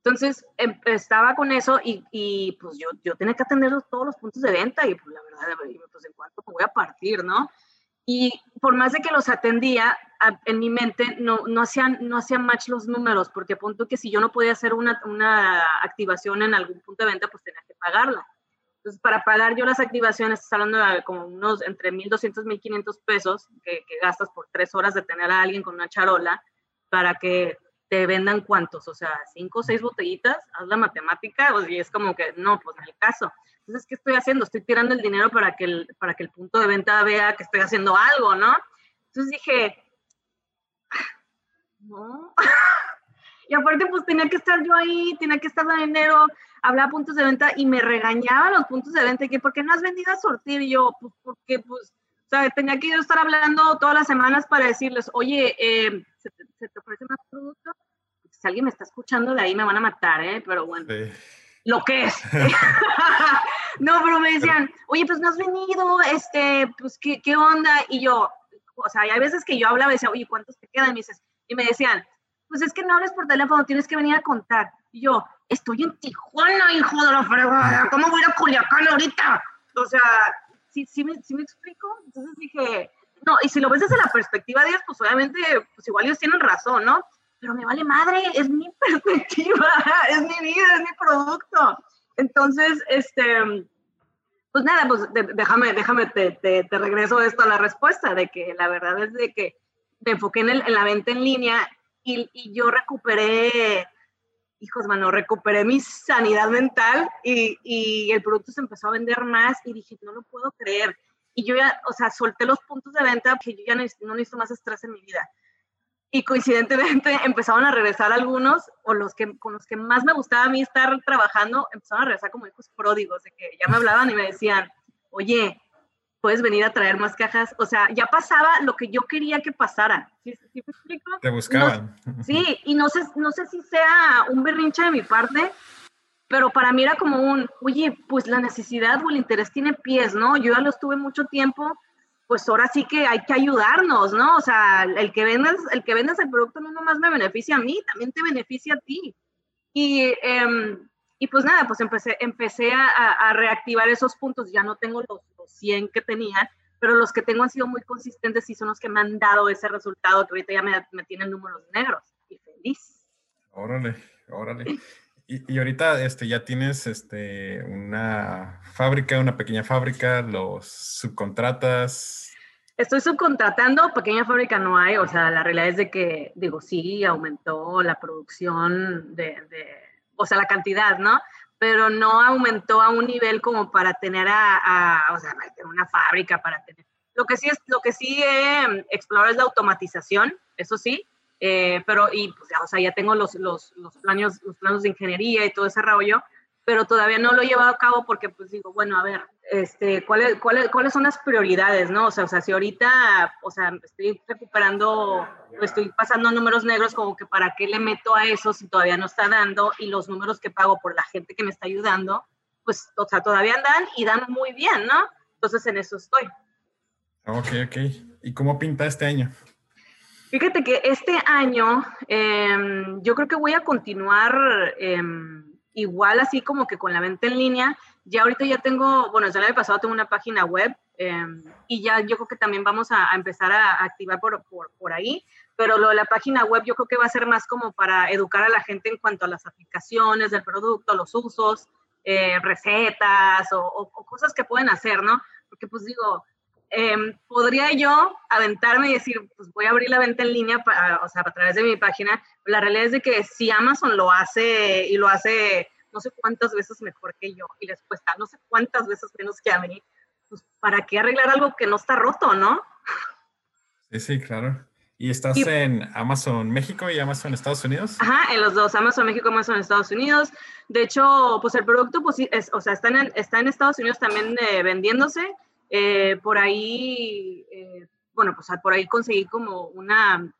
Entonces, em, estaba con eso y, y, pues yo, yo tenía que atender todos los puntos de venta y pues la verdad, pues en cuanto me voy a partir, ¿no? Y por más de que los atendía, en mi mente no, no, hacían, no hacían match los números, porque punto que si yo no podía hacer una, una activación en algún punto de venta, pues tenía que pagarla. Entonces, para pagar yo las activaciones, estás hablando de como unos entre 1.200 y 1.500 pesos que, gastas por tres horas de tener a alguien con una charola para que te vendan cuántos, o sea, cinco o seis botellitas, haz la matemática, y es como que no, pues en el caso. Entonces, ¿qué estoy haciendo? Estoy tirando el dinero para que el, para que el punto de venta vea que estoy haciendo algo, ¿no? Entonces dije, no. y aparte, pues tenía que estar yo ahí, tenía que estar dando dinero, hablaba puntos de venta y me regañaba los puntos de venta, que ¿por qué no has vendido a sortir? Y yo, pues porque, pues, o sea, tenía que yo estar hablando todas las semanas para decirles, oye, eh, ¿se, te, ofrece más producto? Si alguien me está escuchando de ahí me van a matar, ¿eh? Pero bueno. Lo que es. no, pero me decían, oye, pues no has venido, este, pues, ¿qué, qué onda? Y yo, o sea, hay veces que yo hablaba y decía, oye, ¿cuántos te quedan? Y me, dices, y me decían, pues es que no hables por teléfono, tienes que venir a contar. Y yo, estoy en Tijuana, hijo de la fregada, ¿cómo voy a Culiacán ahorita? O sea, ¿sí, sí, me, ¿sí me explico? Entonces dije, no, y si lo ves desde la perspectiva de ellos, pues obviamente, pues igual ellos tienen razón, ¿no? Pero me vale madre, es mi perspectiva, es mi vida, es mi producto. Entonces, este, pues nada, pues déjame, déjame, te, te, te, regreso esto a la respuesta, de que la verdad es de que me enfoqué en, en la venta en línea y, y, yo recuperé, hijos, mano, recuperé mi sanidad mental y, y, el producto se empezó a vender más y dije, no lo puedo creer. Y yo ya, o sea, solté los puntos de venta que yo ya no, no necesito más estrés en mi vida y coincidentemente empezaron a regresar algunos, o los que con los que más me gustaba a mí estar trabajando, empezaron a regresar como hijos pródigos, de que ya me hablaban y me decían, oye, puedes venir a traer más cajas. O sea, ya pasaba lo que yo quería que pasara. ¿Sí, me explico? Te buscaban. sí, y no sé, no sé si sea un berrinche de mi parte, pero para mí era como un, oye, pues la necesidad o el interés tiene pies, ¿no? Yo ya lo estuve mucho tiempo pues ahora sí que hay que ayudarnos, ¿no? O sea, el que vendas, el que vendas el producto no nomás me beneficia a mí, también te beneficia a ti. Y, em, y pues nada, pues empecé, empecé a, reactivar esos puntos, ya no tengo los, 100 que tenía, pero los que tengo han sido muy consistentes y son los que me han dado ese resultado que ahorita ya me, me tienen números negros y feliz. Órale, órale. Y, ahorita este, ya tienes este, una fábrica, una pequeña fábrica, los subcontratas. Estoy subcontratando, pequeña fábrica no hay, o sea, la realidad es de que, digo, sí, aumentó la producción de, de o sea, la cantidad, ¿no? Pero no aumentó a un nivel como para tener a, a o sea, una fábrica para tener. Lo que sí es, lo que sí he explorado es la automatización, eso sí, eh, pero, y pues ya, o sea, ya tengo los, los, los, planos, los planos de ingeniería y todo ese rollo, pero todavía no lo he llevado a cabo porque, pues digo, bueno, a ver, este, ¿cuáles, cuáles, cuáles son las prioridades, no? O sea, o sea, si ahorita, o sea, estoy recuperando, estoy pasando números negros, como que para qué le meto a eso si todavía no está dando y los números que pago por la gente que me está ayudando, pues, o sea, todavía dan y dan muy bien, ¿no? Entonces en eso estoy. Ok, ok. ¿Y cómo pinta este año? Fíjate que este año em, yo creo que voy a continuar em, igual así como que con la venta en línea. Ya ahorita ya tengo, bueno, ya el año pasado tengo una página web em, y ya yo creo que también vamos a, empezar a, activar por, por, por, ahí, pero lo de la página web yo creo que va a ser más como para educar a la gente en cuanto a las aplicaciones del producto, los usos, eh, recetas o, o, cosas que pueden hacer, ¿no? Porque pues digo, Em, podría yo aventarme y decir, pues voy a abrir la venta en línea, para, o sea, a través de mi página. La realidad es de que si Amazon lo hace y lo hace no sé cuántas veces mejor que yo y les cuesta no sé cuántas veces menos que a mí, pues ¿para qué arreglar algo que no está roto, no? Sí, sí, claro. ¿Y estás en Amazon México y Amazon Estados Unidos? Ajá, en los dos, Amazon México, Amazon Estados Unidos. De hecho, pues el producto, pues, es, o sea, está en, está en Estados Unidos también eh, vendiéndose eh, por ahí, eh, bueno, pues por ahí conseguir como una,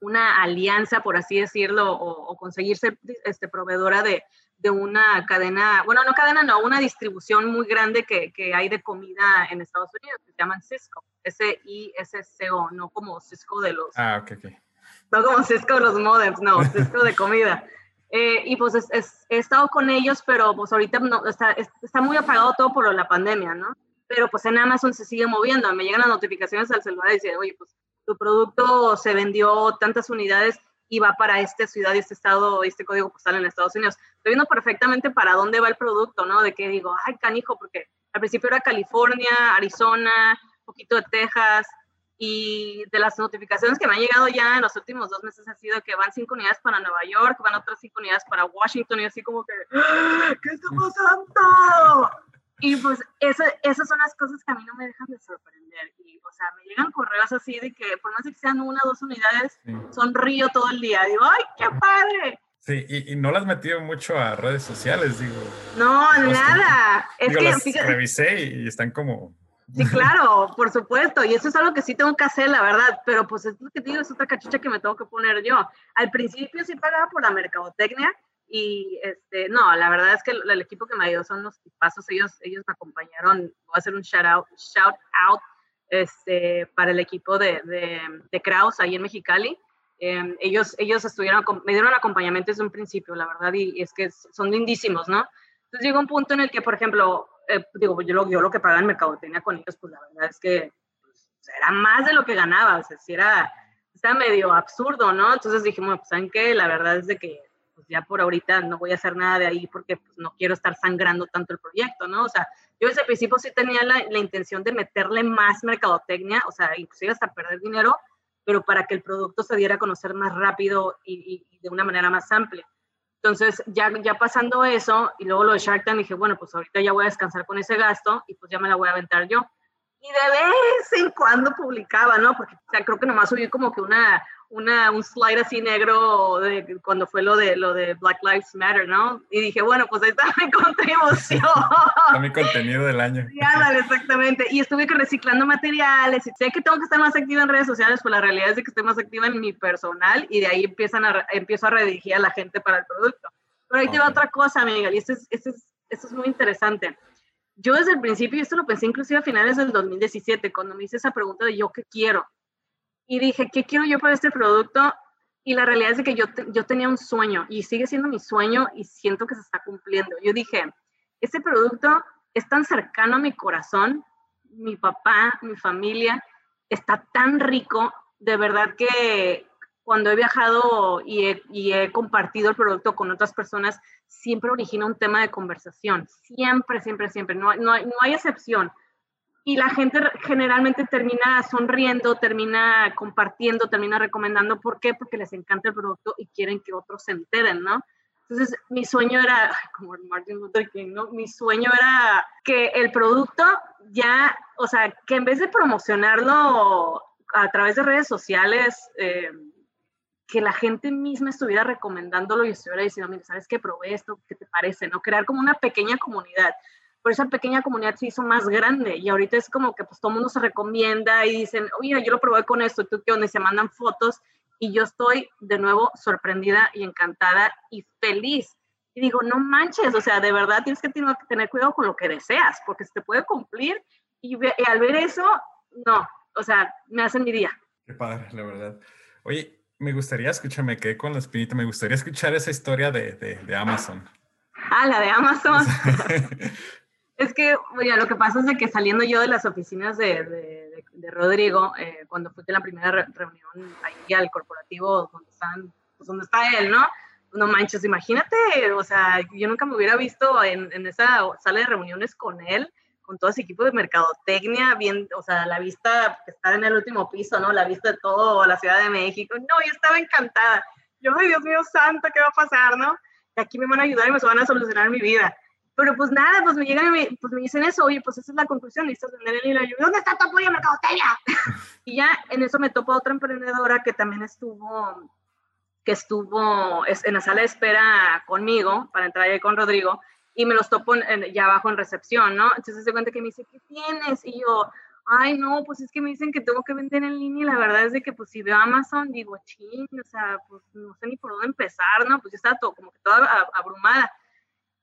una alianza, por así decirlo, o, conseguir ser este, proveedora de, de, una cadena, bueno, no cadena, no, una distribución muy grande que, que hay de comida en Estados Unidos, que se llaman Cisco, S-I-S-C-O, no como Cisco de los... Ah, ok, ok. No como Cisco de los modems, no, Cisco de comida. Eh, y pues he estado con ellos, pero pues ahorita no, está, está muy apagado todo por la pandemia, ¿no? Pero pues en Amazon se sigue moviendo. Me llegan las notificaciones al celular y dice, oye, pues tu producto se vendió tantas unidades y va para esta ciudad y este estado, este código postal en Estados Unidos. Estoy viendo perfectamente para dónde va el producto, ¿no? De que digo, ay, canijo, porque al principio era California, Arizona, un poquito de Texas, y de las notificaciones que me han llegado ya en los últimos dos meses ha sido que van cinco unidades para Nueva York, van otras cinco unidades para Washington, y así como que, ¡Ah! ¿qué está pasando? Y pues eso, esas son las cosas que a mí no me dejan de sorprender. Y, o sea, me llegan correos así de que por más que sean una o dos unidades, sonrío todo el día. Digo, ¡ay, qué padre! Sí, y, no las metido mucho a redes sociales, digo. No, nada. Es que las revisé y están como Sí, claro, por supuesto, y eso es algo que sí tengo que hacer, la verdad, pero pues es lo que digo, es otra cachucha que me tengo que poner yo. Al principio sí pagaba por la mercadotecnia y este, no, la verdad es que el, equipo que me ayudó son los pasos, ellos, ellos me acompañaron, voy a hacer un shout out, shout out este, para el equipo de, de, de Kraus ahí en Mexicali. Em, ellos, ellos estuvieron, me dieron acompañamiento desde un principio, la verdad, y, es que son lindísimos, ¿no? Entonces llegó un punto en el que, por ejemplo, eh, digo, yo lo, yo lo que pagaba en mercadotecnia con ellos, pues la verdad es que pues, era más de lo que ganaba, o sea, si era, estaba medio absurdo, ¿no? Entonces dijimos, pues, ¿saben qué? La verdad es de que pues ya por ahorita no voy a hacer nada de ahí porque pues, no quiero estar sangrando tanto el proyecto, ¿no? O sea, yo desde el principio sí tenía la, la intención de meterle más mercadotecnia, o sea, inclusive hasta perder dinero, pero para que el producto se diera a conocer más rápido y, y de una manera más amplia. Entonces, ya, ya pasando eso, y luego lo de Shark Tank, dije, bueno, pues ahorita ya voy a descansar con ese gasto y pues ya me la voy a aventar yo. Y de vez en cuando publicaba, ¿no? Porque o sea, creo que nomás subí como que una, una, un slide así negro de cuando fue lo de, lo de Black Lives Matter, ¿no? Y dije, bueno, pues ahí está mi contribución. Está mi contenido del año. Sí, exactamente. Y estuve reciclando materiales. Y sé que tengo que estar más activa en redes sociales, pues la realidad es que estoy más activa en mi personal y de ahí empiezan a, empiezo a redirigir a la gente para el producto. Pero ahí te va otra cosa, Miguel, y esto es, esto, es, esto es muy interesante. Yo desde el principio, y esto lo pensé inclusive a finales del 2017, cuando me hice esa pregunta de yo qué quiero y dije, ¿qué quiero yo para este producto? Y la realidad es que yo, yo tenía un sueño y sigue siendo mi sueño y siento que se está cumpliendo. Yo dije, este producto es tan cercano a mi corazón, mi papá, mi familia, está tan rico, de verdad que cuando he viajado y he, y he, compartido el producto con otras personas, siempre origina un tema de conversación. Siempre, siempre, siempre. No, no, no hay excepción y la gente generalmente termina sonriendo, termina compartiendo, termina recomendando. ¿Por qué? Porque les encanta el producto y quieren que otros se enteren, ¿no? Entonces, mi sueño era, como Martin Luther King, ¿no? Mi sueño era que el producto ya, o sea, que en vez de promocionarlo a través de redes sociales, eh, que la gente misma estuviera recomendándolo y estuviera diciendo, mira, ¿sabes qué? Probé esto, ¿qué te parece? ¿No? Crear como una pequeña comunidad pero esa pequeña comunidad se hizo más grande y ahorita es como que pues todo el mundo se recomienda y dicen, oye, yo lo probé con esto, tú qué onda, se mandan fotos y yo estoy de nuevo sorprendida y encantada y feliz. Y digo, no manches, o sea, de verdad tienes que tener cuidado con lo que deseas, porque se te puede cumplir y, al ver eso, no, o sea, me hacen mi día. Qué padre, la verdad. Oye, me gustaría, escúchame, quedé con la espinita, me gustaría escuchar esa historia de, de, de Amazon. Ah, la de Amazon. Es que, oye, lo que pasa es de que saliendo yo de las oficinas de, Rodrigo, eh, cuando fui a la primera reunión ahí al corporativo donde, están, pues está él, ¿no? No manches, imagínate, o sea, yo nunca me hubiera visto en, en esa sala de reuniones con él, con todo ese equipo de mercadotecnia, bien, o sea, la vista, estar en el último piso, ¿no? La vista de todo la Ciudad de México. No, yo estaba encantada. Yo, ay, Dios mío santo, ¿qué va a pasar, no? Y aquí me van a ayudar y me van a solucionar mi vida. Pero pues nada, pues me llegan y me, pues me dicen eso, oye, pues esa es la conclusión, necesitas vender el hilo. Y yo, ¿dónde está tu apoyo mercadotecnia? y ya en eso me topo otra emprendedora que también estuvo, que estuvo en la sala de espera conmigo para entrar ahí con Rodrigo y me los topo ya abajo en recepción, ¿no? Entonces se cuenta que me dice, ¿qué tienes? Y yo, ay, no, pues es que me dicen que tengo que vender en línea y la verdad es de que pues si veo Amazon, digo, ching, o sea, pues no sé ni por dónde empezar, ¿no? Pues yo estaba todo, como que toda abrumada.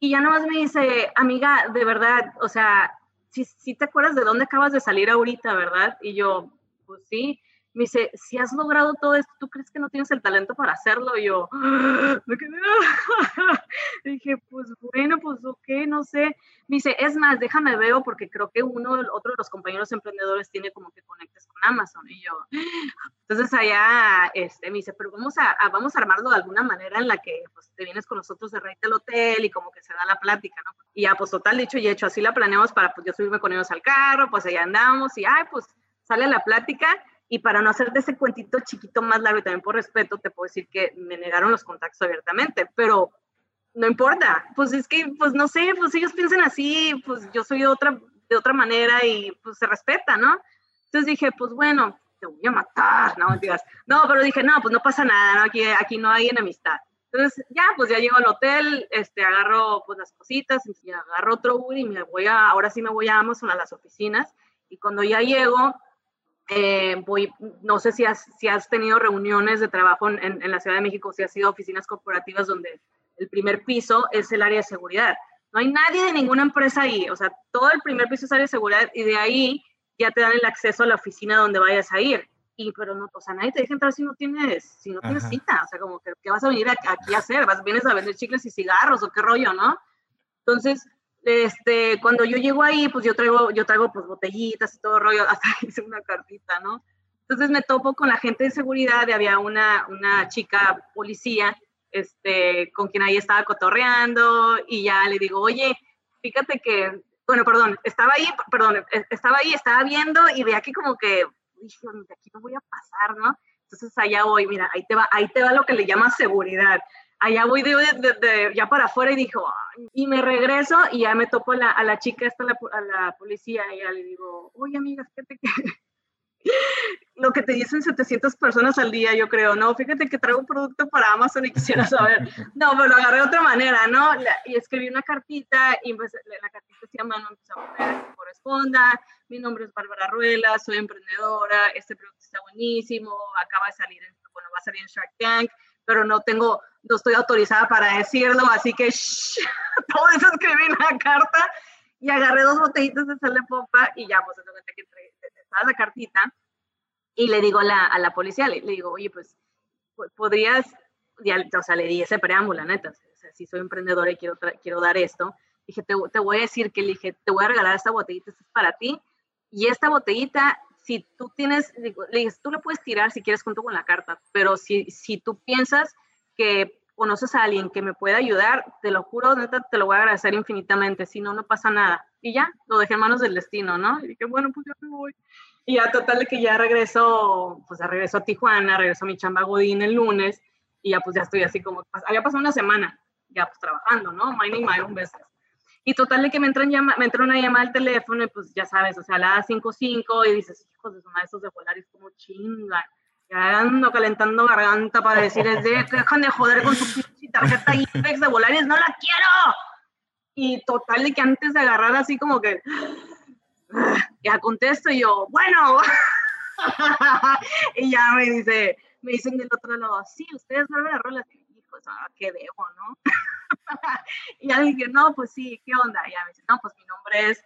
Y ya nomás me dice, amiga, de verdad, o sea, si, si te acuerdas de dónde acabas de salir ahorita, ¿verdad? Y yo, pues sí. Me dice, si has logrado todo esto, ¿tú crees que no tienes el talento para hacerlo? Y yo, dije, pues bueno, pues ok, no sé. Me dice, es más, déjame veo porque creo que uno, otro de los compañeros emprendedores tiene como que conectes con Amazon. Y yo, entonces allá, este, me dice, pero vamos a, vamos a armarlo de alguna manera en la que pues, te vienes con nosotros de rey del hotel y como que se da la plática, ¿no? Y ya, pues total, dicho y hecho, así la planeamos para pues yo subirme con ellos al carro, pues allá andamos y, ay, pues sale la plática y para no hacerte ese cuentito chiquito más largo y también por respeto, te puedo decir que me negaron los contactos abiertamente, pero no importa, pues es que, pues no sé, pues ellos piensan así, pues yo soy de otra, de otra manera y pues se respeta, ¿no? Entonces dije, pues bueno, te voy a matar, no mentiras. No, pero dije, no, pues no pasa nada, ¿no? Aquí, aquí no hay enemistad. Entonces, ya, pues ya llego al hotel, este, agarro pues las cositas, y agarro otro Uber y me voy a, ahora sí me voy a Amazon a las oficinas. Y cuando ya llego, eh, voy, no sé si has, si has tenido reuniones de trabajo en, en, la Ciudad de México, si has sido oficinas corporativas donde el primer piso es el área de seguridad. No hay nadie de ninguna empresa ahí, o sea, todo el primer piso es área de seguridad y de ahí ya te dan el acceso a la oficina donde vayas a ir y pero no, o sea, nadie te deja entrar si no tienes, si no tienes cita, o sea, como que, ¿qué vas a venir aquí a hacer? ¿Vas, vienes a vender chicles y cigarros o qué rollo, no? Entonces, este, cuando yo llego ahí, pues yo traigo, yo traigo pues botellitas y todo rollo, hasta hice una cartita, ¿no? Entonces me topo con la gente de seguridad y había una, una chica policía, este, con quien ahí estaba cotorreando y ya le digo, oye, fíjate que, bueno, perdón, estaba ahí, perdón, e, estaba ahí, estaba viendo y veía que como que dije, de aquí no voy a pasar, ¿no? Entonces allá voy, mira, ahí te va, ahí te va lo que le llama seguridad. Allá voy de, de, ya para afuera y dijo, y me regreso y ya me topo a la, a la chica, esta, a la, a la policía, y ya le digo, oye amiga, fíjate que lo que te dicen 700 personas al día, yo creo, no, fíjate que traigo un producto para Amazon y quisiera saber. No, pero lo agarré de otra manera, ¿no? y escribí una cartita y pues, la cartita se llama, no empezó a poner, corresponda, mi nombre es Bárbara Ruela, soy emprendedora, este producto está buenísimo, acaba de salir, en, bueno, va a salir en Shark Tank, pero no tengo, no estoy autorizada para decirlo, así que shh, todo eso escribí en la carta y agarré dos botellitas de sal de popa y ya, pues, que estaba la cartita y le digo la, a la policía, le, digo, oye, pues, podrías, ya, o sea, le di ese preámbulo, neta, o sea, si soy emprendedora y quiero, quiero dar esto, dije, te, te, voy a decir que le dije, te voy a regalar esta botellita, esta es para ti, y esta botellita, si tú tienes, le dije, tú le puedes tirar si quieres junto con la carta, pero si, si tú piensas que conoces a alguien que me pueda ayudar, te lo juro, neta, te lo voy a agradecer infinitamente, si no, no pasa nada. Y ya, lo dejé en manos del destino, ¿no? Y dije, bueno, pues yo me voy. Y ya total de que ya regreso, pues ya regreso a Tijuana, regreso a mi chamba Godín el lunes, y ya pues ya estoy así como, había pasado una semana, ya pues trabajando, ¿no? Mining my own business. Y total de que me, llama, me entra una llamada al teléfono y pues ya sabes, o sea, a las 5.5 y dices, hijos de su madre, esos de Polaris como chingan. Ya ando calentando garganta para decirles, de, dejan de joder con su tarjeta IFEX de Volaris, no la quiero. Y total de que antes de agarrar así como que, ya contesto y yo, bueno. y ya me dice, me dicen del otro lado, sí, ustedes van a rolas. Hijo, ¿qué debo, no? y ya dije, no, pues sí, ¿qué onda? Y ya me dice, no, pues mi nombre es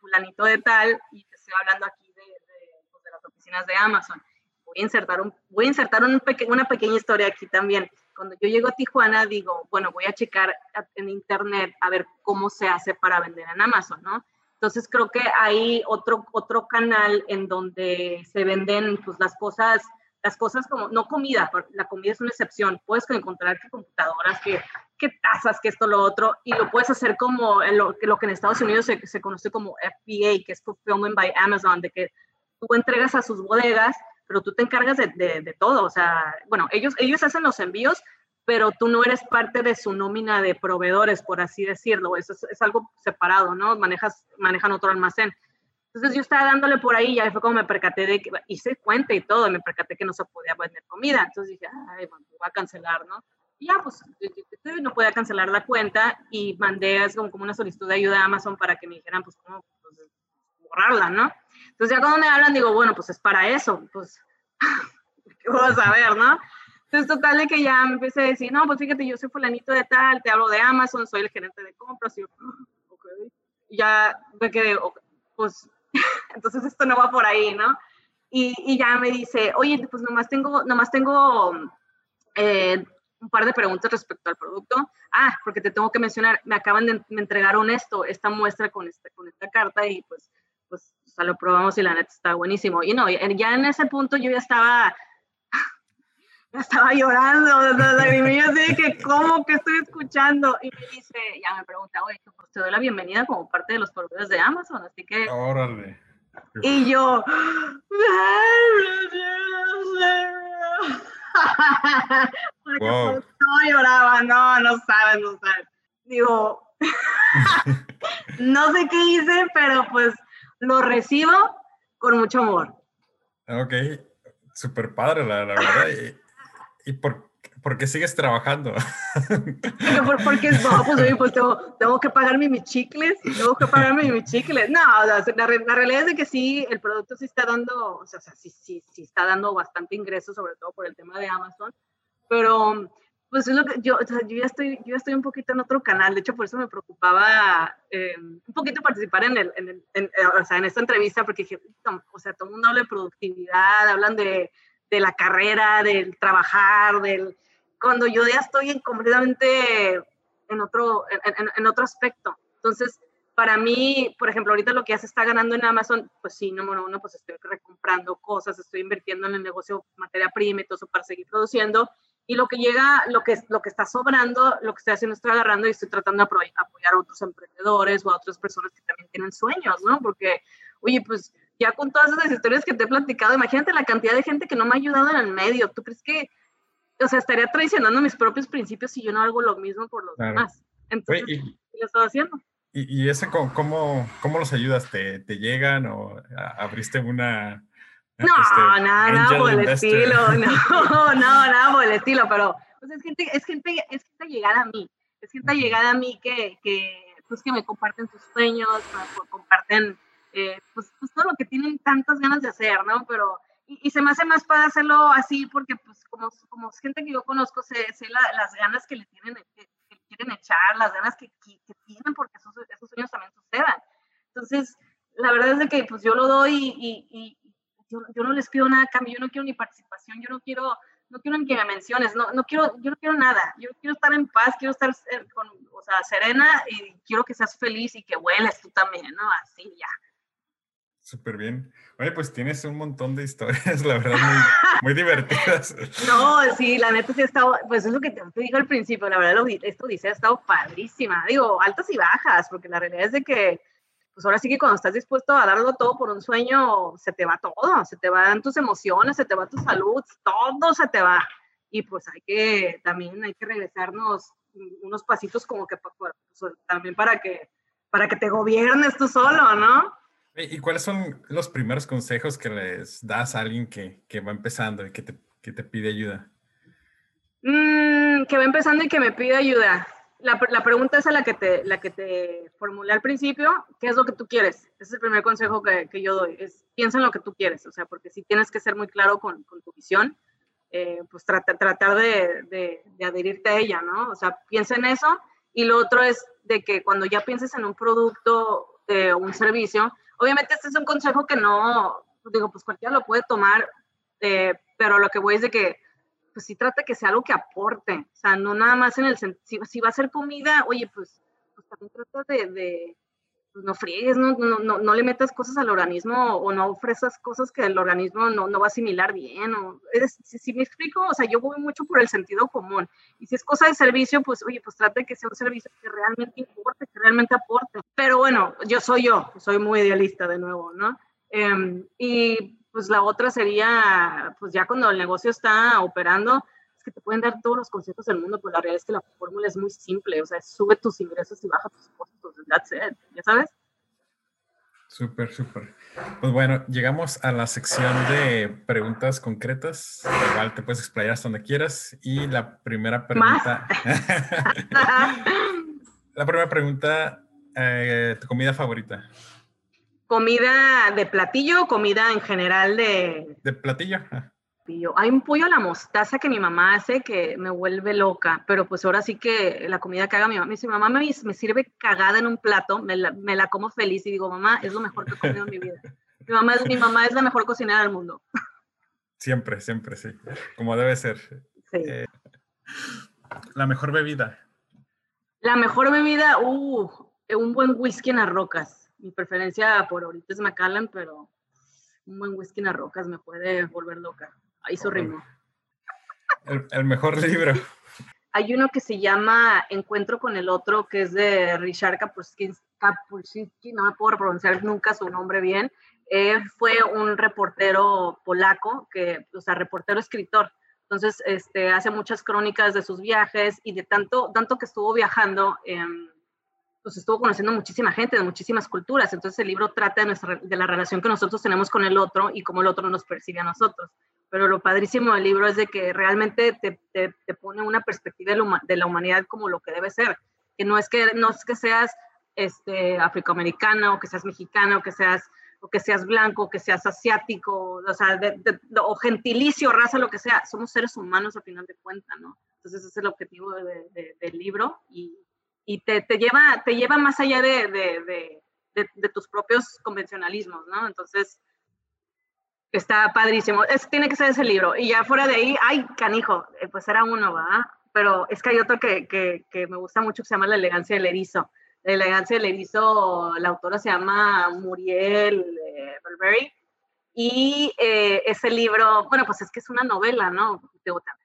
fulanito de tal y te estoy hablando aquí de, de, pues, de las oficinas de Amazon. Voy a insertar, un, voy a insertar un peque, una pequeña historia aquí también. Cuando yo llego a Tijuana, digo, bueno, voy a checar en internet a ver cómo se hace para vender en Amazon, ¿no? Entonces creo que hay otro, otro canal en donde se venden pues, las cosas, las cosas como, no comida, la comida es una excepción, puedes encontrar que computadoras, que, que tazas, que esto, lo otro, y lo puedes hacer como lo, lo que en Estados Unidos se, se conoce como FBA, que es Fulfillment by Amazon, de que tú entregas a sus bodegas, pero tú te encargas de, de, de todo, o sea, bueno, ellos, ellos hacen los envíos, pero tú no eres parte de su nómina de proveedores, por así decirlo. Eso es, algo separado, ¿no? Manejas, manejan otro almacén. Entonces yo estaba dándole por ahí, ya fue como me percaté de que hice cuenta y todo, me percaté que no se podía vender comida. Entonces dije, ay, bueno, voy a cancelar, ¿no? Y ya, pues no podía cancelar la cuenta y mandé como, como una solicitud de ayuda a Amazon para que me dijeran, pues, cómo pues, borrarla, ¿no? Entonces ya cuando me hablan, digo, bueno, pues es para eso, pues, ¿qué vas a ver, no? Entonces, total de que ya me empecé a decir, no, pues fíjate, yo soy fulanito de tal, te hablo de Amazon, soy el gerente de compras. Y yo, ok. ya me quedé, pues, entonces esto no va por ahí, ¿no? Y, ya me dice, oye, pues nomás tengo, nomás tengo eh, un par de preguntas respecto al producto. Ah, porque te tengo que mencionar, me acaban de me entregaron esto, esta muestra con, este, con esta carta y pues, pues, o sea, lo probamos y la neta está buenísimo. Y no, ya en ese punto yo ya estaba estaba llorando, lagrimillas, así que, ¿cómo que estoy escuchando? Y me dice, ya me pregunta, oye, pues te doy la bienvenida como parte de los proveedores de Amazon, así que... Órale. Y yo... Porque wow. no lloraba, no, no sabes, no sabes. digo, no sé qué hice, pero pues lo recibo con mucho amor. Ok, súper padre, la, verdad. ¿Y, por, qué sigues trabajando? porque, no, pues, pues tengo, que pagarme mis chicles, tengo que pagarme mis chicles. No, la, la, realidad es de que sí, el producto sí está dando, o sea, sí, sí, sí está dando bastante ingreso, sobre todo por el tema de Amazon, pero pues es lo que yo, o sea, yo ya estoy, yo estoy un poquito en otro canal, de hecho por eso me preocupaba eh, un poquito participar en, el, en, el, en, eh, o sea, en esta entrevista, porque dije, o sea, todo el mundo habla de productividad, hablan de, de la carrera, del trabajar, del, cuando yo ya estoy en, completamente en otro, en, otro aspecto. Entonces, para mí, por ejemplo, ahorita lo que ya se está ganando en Amazon, pues sí, número uno, pues estoy recomprando cosas, estoy invirtiendo en el negocio materia prima y todo eso para seguir produciendo y lo que llega, lo que, lo que está sobrando, lo que estoy haciendo, estoy agarrando y estoy tratando de apoyar a otros emprendedores o a otras personas que también tienen sueños, ¿no? Porque, oye, pues ya con todas esas historias que te he platicado, imagínate la cantidad de gente que no me ha ayudado en el medio. ¿Tú crees que, o sea, estaría traicionando mis propios principios si yo no hago lo mismo por los demás? Entonces, ¿qué lo estoy haciendo? ¿Y, y ese cómo, cómo, los ayudas? ¿Te, ¿Te llegan o abriste una no, este, nada, por el estilo, no, no, nada por el estilo, pero pues es gente, es gente, es gente llegada a mí, es gente llegada a mí que, que pues que me comparten sus sueños, me comparten eh, pues, pues, todo lo que tienen tantas ganas de hacer, ¿no? Pero, y, se me hace más para hacerlo así porque pues como, como gente que yo conozco, sé, sé las ganas que le tienen, que, quieren echar, las ganas que, que, tienen porque esos, esos, sueños también sucedan. Entonces, la verdad es de que pues yo lo doy y, yo, no les pido nada a cambio, yo no quiero ni participación, yo no quiero, no quiero ni que me menciones, no, no quiero, yo no quiero nada, yo quiero estar en paz, quiero estar eh, con, o sea, serena y quiero que seas feliz y que hueles tú también, ¿no? Así ya. Súper bien. Oye, pues tienes un montón de historias, la verdad, muy, muy divertidas. No, sí, la neta sí ha estado, pues es lo que te, te digo al principio, la verdad, esto dice ha estado padrísima. Digo, altas y bajas, porque la realidad es de que pues ahora sí que cuando estás dispuesto a darlo todo por un sueño, se te va todo, se te van tus emociones, se te va tu salud, todo se te va. Y pues hay que, también hay que regresarnos unos pasitos como que pues, también para que, para que te gobiernes tú solo, ¿no? ¿Y cuáles son los primeros consejos que les das a alguien que, que va empezando y que te, que te pide ayuda? Mm, que va empezando y que me pide ayuda la, la, pregunta es a la que, te, la que te formulé al principio, ¿qué es lo que tú quieres? Ese es el primer consejo que, que yo doy, es piensa en lo que tú quieres, o sea, porque si tienes que ser muy claro con, con tu visión, eh, pues trata, tratar de, de, de, adherirte a ella, ¿no? O sea, piensa en eso. Y lo otro es de que cuando ya pienses en un producto o un servicio, obviamente este es un consejo que no, digo, pues cualquiera lo puede tomar, eh, pero lo que voy es de que pues sí trata que sea algo que aporte, o sea, no nada más en el sentido, si, va a ser comida, oye, pues, pues también trata de, no friegues, no, no, no, no, le metas cosas al organismo o no ofrezcas cosas que el organismo no, no va a asimilar bien. O, si, me explico, o sea, yo voy mucho por el sentido común. Y si es cosa de servicio, pues oye, pues trate que sea un servicio que realmente importe, que realmente aporte. Pero bueno, yo soy yo, soy muy idealista de nuevo, ¿no? Em, y pues la otra sería, pues ya cuando el negocio está operando, es que te pueden dar todos los consejos del mundo, pues la realidad es que la fórmula es muy simple, o sea, sube tus ingresos y baja tus costos, that's it, ¿ya sabes? Súper, súper. Pues bueno, llegamos a la sección de preguntas concretas. Igual te puedes explayar hasta donde quieras. Y la primera pregunta. la primera pregunta, eh, ¿tu comida favorita? ¿Comida de platillo o comida en general de...? De platillo. Hay un pollo a la mostaza que mi mamá hace que me vuelve loca, pero pues ahora sí que la comida que haga mi mamá, mi mamá me, me sirve cagada en un plato, me la, me la, como feliz y digo, mamá, es lo mejor que he comido en mi vida. Mi mamá, es, mi mamá es la mejor cocinera del mundo. Siempre, siempre, sí. Como debe ser. Sí. Eh, la mejor bebida. La mejor bebida, uh, un buen whisky en las rocas mi preferencia por ahorita es Macallan, pero un buen whisky en las rocas me puede volver loca. Ahí su ritmo. El, mejor libro. Hay uno que se llama Encuentro con el Otro, que es de Richard Kapuscinski, no me puedo pronunciar nunca su nombre bien. fue un reportero polaco, que, o sea, reportero escritor, Entonces, este, hace muchas crónicas de sus viajes y de tanto, tanto que estuvo viajando, pues estuvo conociendo muchísima gente de muchísimas culturas. Entonces, el libro trata de, nuestra, de la relación que nosotros tenemos con el otro y cómo el otro nos percibe a nosotros. Pero lo padrísimo del libro es de que realmente te, te, te pone una perspectiva de la, humanidad como lo que debe ser. Que no es que, no es que seas este, afroamericano, o que seas mexicano, o que seas o que seas blanco, que seas asiático, o sea, o gentilicio, raza, lo que sea, somos seres humanos al final de cuentas, ¿no? Entonces ese es el objetivo del libro y, y te, te, lleva, te lleva más allá de, tus propios convencionalismos, ¿no? Entonces está padrísimo. Es, tiene que ser ese libro. Y ya fuera de ahí, ay, canijo, eh, pues era uno, ¿va? Pero es que hay otro que, que, que me gusta mucho que se llama La elegancia del erizo la elegancia del erizo, la autora se llama Muriel eh, Y eh, ese libro, bueno, pues es que es una novela, ¿no?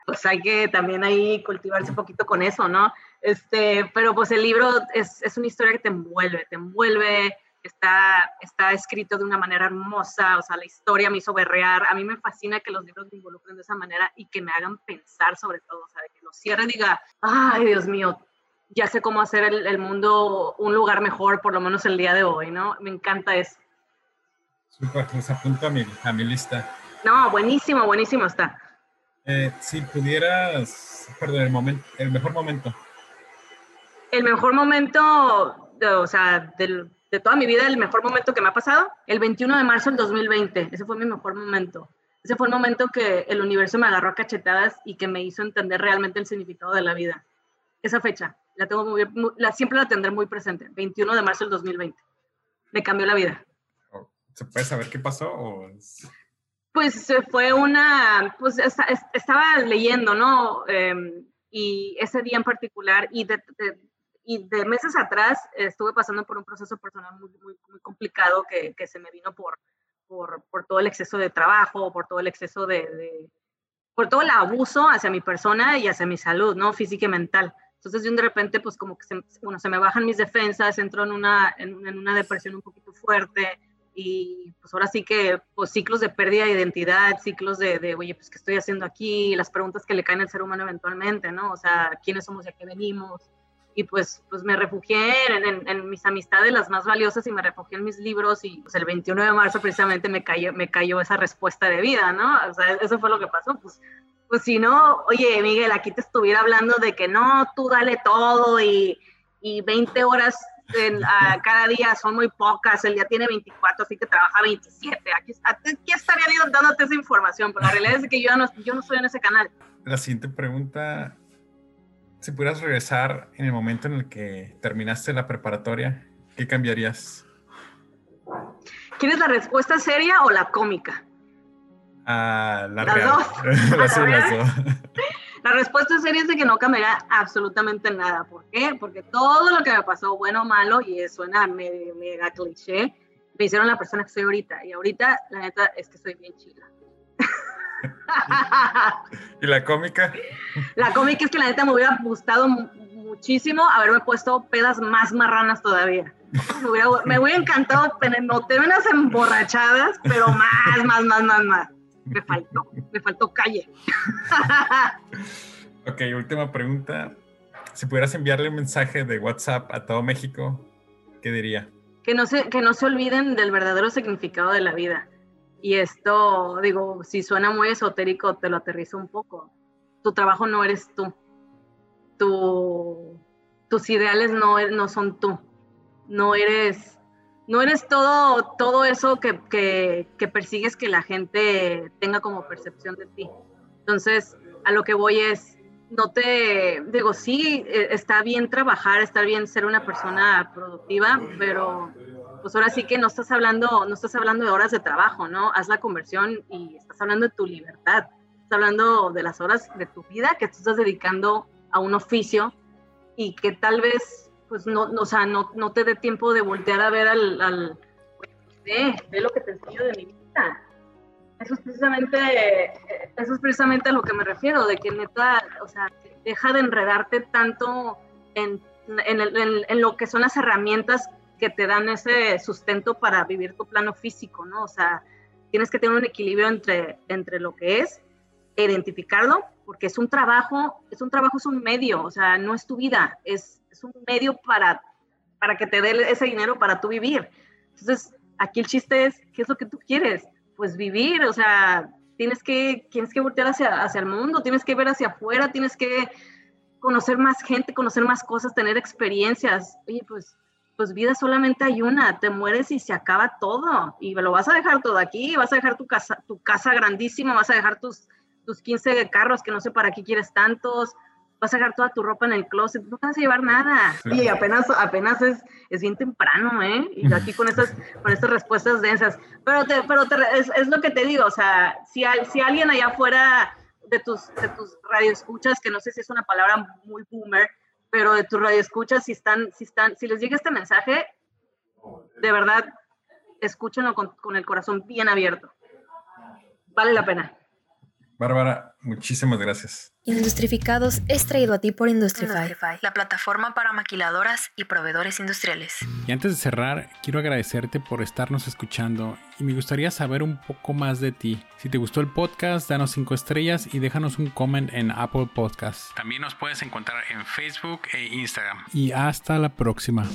Pues hay que también ahí cultivarse un poquito con eso, ¿no? Este, pero pues el libro es, es una historia que te envuelve, te envuelve, está, está escrito de una manera hermosa, o sea, la historia me hizo berrear. A mí me fascina que los libros me involucren de esa manera y que me hagan pensar sobre todo, o sea, que lo cierre y diga, ay, Dios mío, ya sé cómo hacer el, mundo un lugar mejor, por lo menos el día de hoy, ¿no? Me encanta eso. Super, pues apunto a mi, a mi lista. No, buenísimo, buenísimo está. Eh, si pudieras, perdón, el, momento, el mejor momento. El mejor momento, o sea, del, de toda mi vida, el mejor momento que me ha pasado, el 21 de marzo del 2020, ese fue mi mejor momento. Ese fue el momento que el universo me agarró a cachetadas y que me hizo entender realmente el significado de la vida. Esa fecha, la tengo muy, la, siempre la tendré muy presente, 21 de marzo del 2020. Me cambió la vida. Oh, ¿Se puede saber qué pasó? Pues fue una, pues estaba leyendo, ¿no? Em, y ese día en particular, y de, y de meses atrás estuve pasando por un proceso personal muy, muy, muy complicado que, que, se me vino por, por, por, todo el exceso de trabajo, por todo el exceso de, de, por todo el abuso hacia mi persona y hacia mi salud, ¿no? Física y mental. Entonces, de repente, pues como que se, bueno, se me bajan mis defensas, entro en una, en, una depresión un poquito fuerte y pues ahora sí que pues ciclos de pérdida de identidad, ciclos de, de, oye, pues qué estoy haciendo aquí, las preguntas que le caen al ser humano eventualmente, ¿no? O sea, ¿quiénes somos y a qué venimos? Y pues, pues me refugié en, en, mis amistades las más valiosas y me refugié en mis libros y pues el 21 de marzo precisamente me cayó, me cayó esa respuesta de vida, ¿no? O sea, eso fue lo que pasó, pues pues si no, oye, Miguel, aquí te estuviera hablando de que no, tú dale todo y, y 20 horas en, cada día son muy pocas, el día tiene 24, así que trabaja 27. Aquí, aquí estaría dándote esa información, pero la realidad es que yo no, yo no estoy en ese canal. La siguiente pregunta, si pudieras regresar en el momento en el que terminaste la preparatoria, ¿qué cambiarías? ¿Quieres la respuesta seria o la cómica? Ah, la las real. dos. La respuesta seria es de que no cambiará absolutamente nada. ¿Por qué? Porque todo lo que me pasó, bueno o malo, y suena mega, mega cliché, me hicieron la persona que soy ahorita. Y ahorita, la neta, es que soy bien chila. ¿Y la cómica? La cómica es que la neta me hubiera gustado muchísimo haberme puesto pedas más marranas todavía. Me hubiera, me hubiera encantado tener unas emborrachadas, pero más, más, más, más, más me faltó, me faltó calle. ok, última pregunta. Si pudieras enviarle un mensaje de WhatsApp a todo México, ¿qué diría? Que no se, que no se olviden del verdadero significado de la vida. Y esto, digo, si suena muy esotérico, te lo aterrizo un poco. Tu trabajo no eres tú. Tu, tus ideales no, no son tú. No eres no eres todo, todo eso que, que, persigues que la gente tenga como percepción de ti. Entonces, a lo que voy es, no te, digo, sí, e, está bien trabajar, está bien ser una persona productiva, pero pues ahora sí que no estás hablando, no estás hablando de horas de trabajo, ¿no? Haz la conversión y estás hablando de tu libertad, estás hablando de las horas de tu vida que tú estás dedicando a un oficio y que tal vez pues no, o sea, no, no te dé tiempo de voltear a ver al, al ve, lo que te enseño de mi vida. Eso es precisamente, eso es precisamente a lo que me refiero, de que neta, o sea, deja de enredarte tanto en, en, en, en lo que son las herramientas que te dan ese sustento para vivir tu plano físico, ¿no? O sea, tienes que tener un equilibrio entre, entre lo que es, identificarlo porque es un trabajo, es un trabajo, es un medio, o sea, no es tu vida, es, es un medio para, para que te dé ese dinero para tú vivir. Entonces, aquí el chiste es, ¿qué es lo que tú quieres? Pues vivir, o sea, tienes que, tienes que voltear hacia, hacia el mundo, tienes que ver hacia afuera, tienes que conocer más gente, conocer más cosas, tener experiencias. Oye, pues, pues vida solamente hay una, te mueres y se acaba todo. Y lo vas a dejar todo aquí, vas a dejar tu casa, tu casa grandísima, vas a dejar tus tus 15 carros que no sé para qué quieres tantos, vas a dejar toda tu ropa en el closet, no te vas a llevar nada. Y apenas, apenas es, es bien temprano, ¿eh? Y aquí con estas, con estas respuestas densas. Pero, te, pero es, es, lo que te digo, o sea, si, si alguien allá afuera de tus, de tus radioescuchas, que no sé si es una palabra muy boomer, pero de tus radioescuchas, si están, si están, si les llega este mensaje, de verdad, escúchenlo con, con el corazón bien abierto. Vale la pena. Bárbara, muchísimas gracias. Industrificados es traído a ti por Industrify, la plataforma para maquiladoras y proveedores industriales. Y antes de cerrar, quiero agradecerte por estarnos escuchando y me gustaría saber un poco más de ti. Si te gustó el podcast, danos 5 estrellas y déjanos un comment en Apple Podcasts. También nos puedes encontrar en Facebook e Instagram. Y hasta la próxima.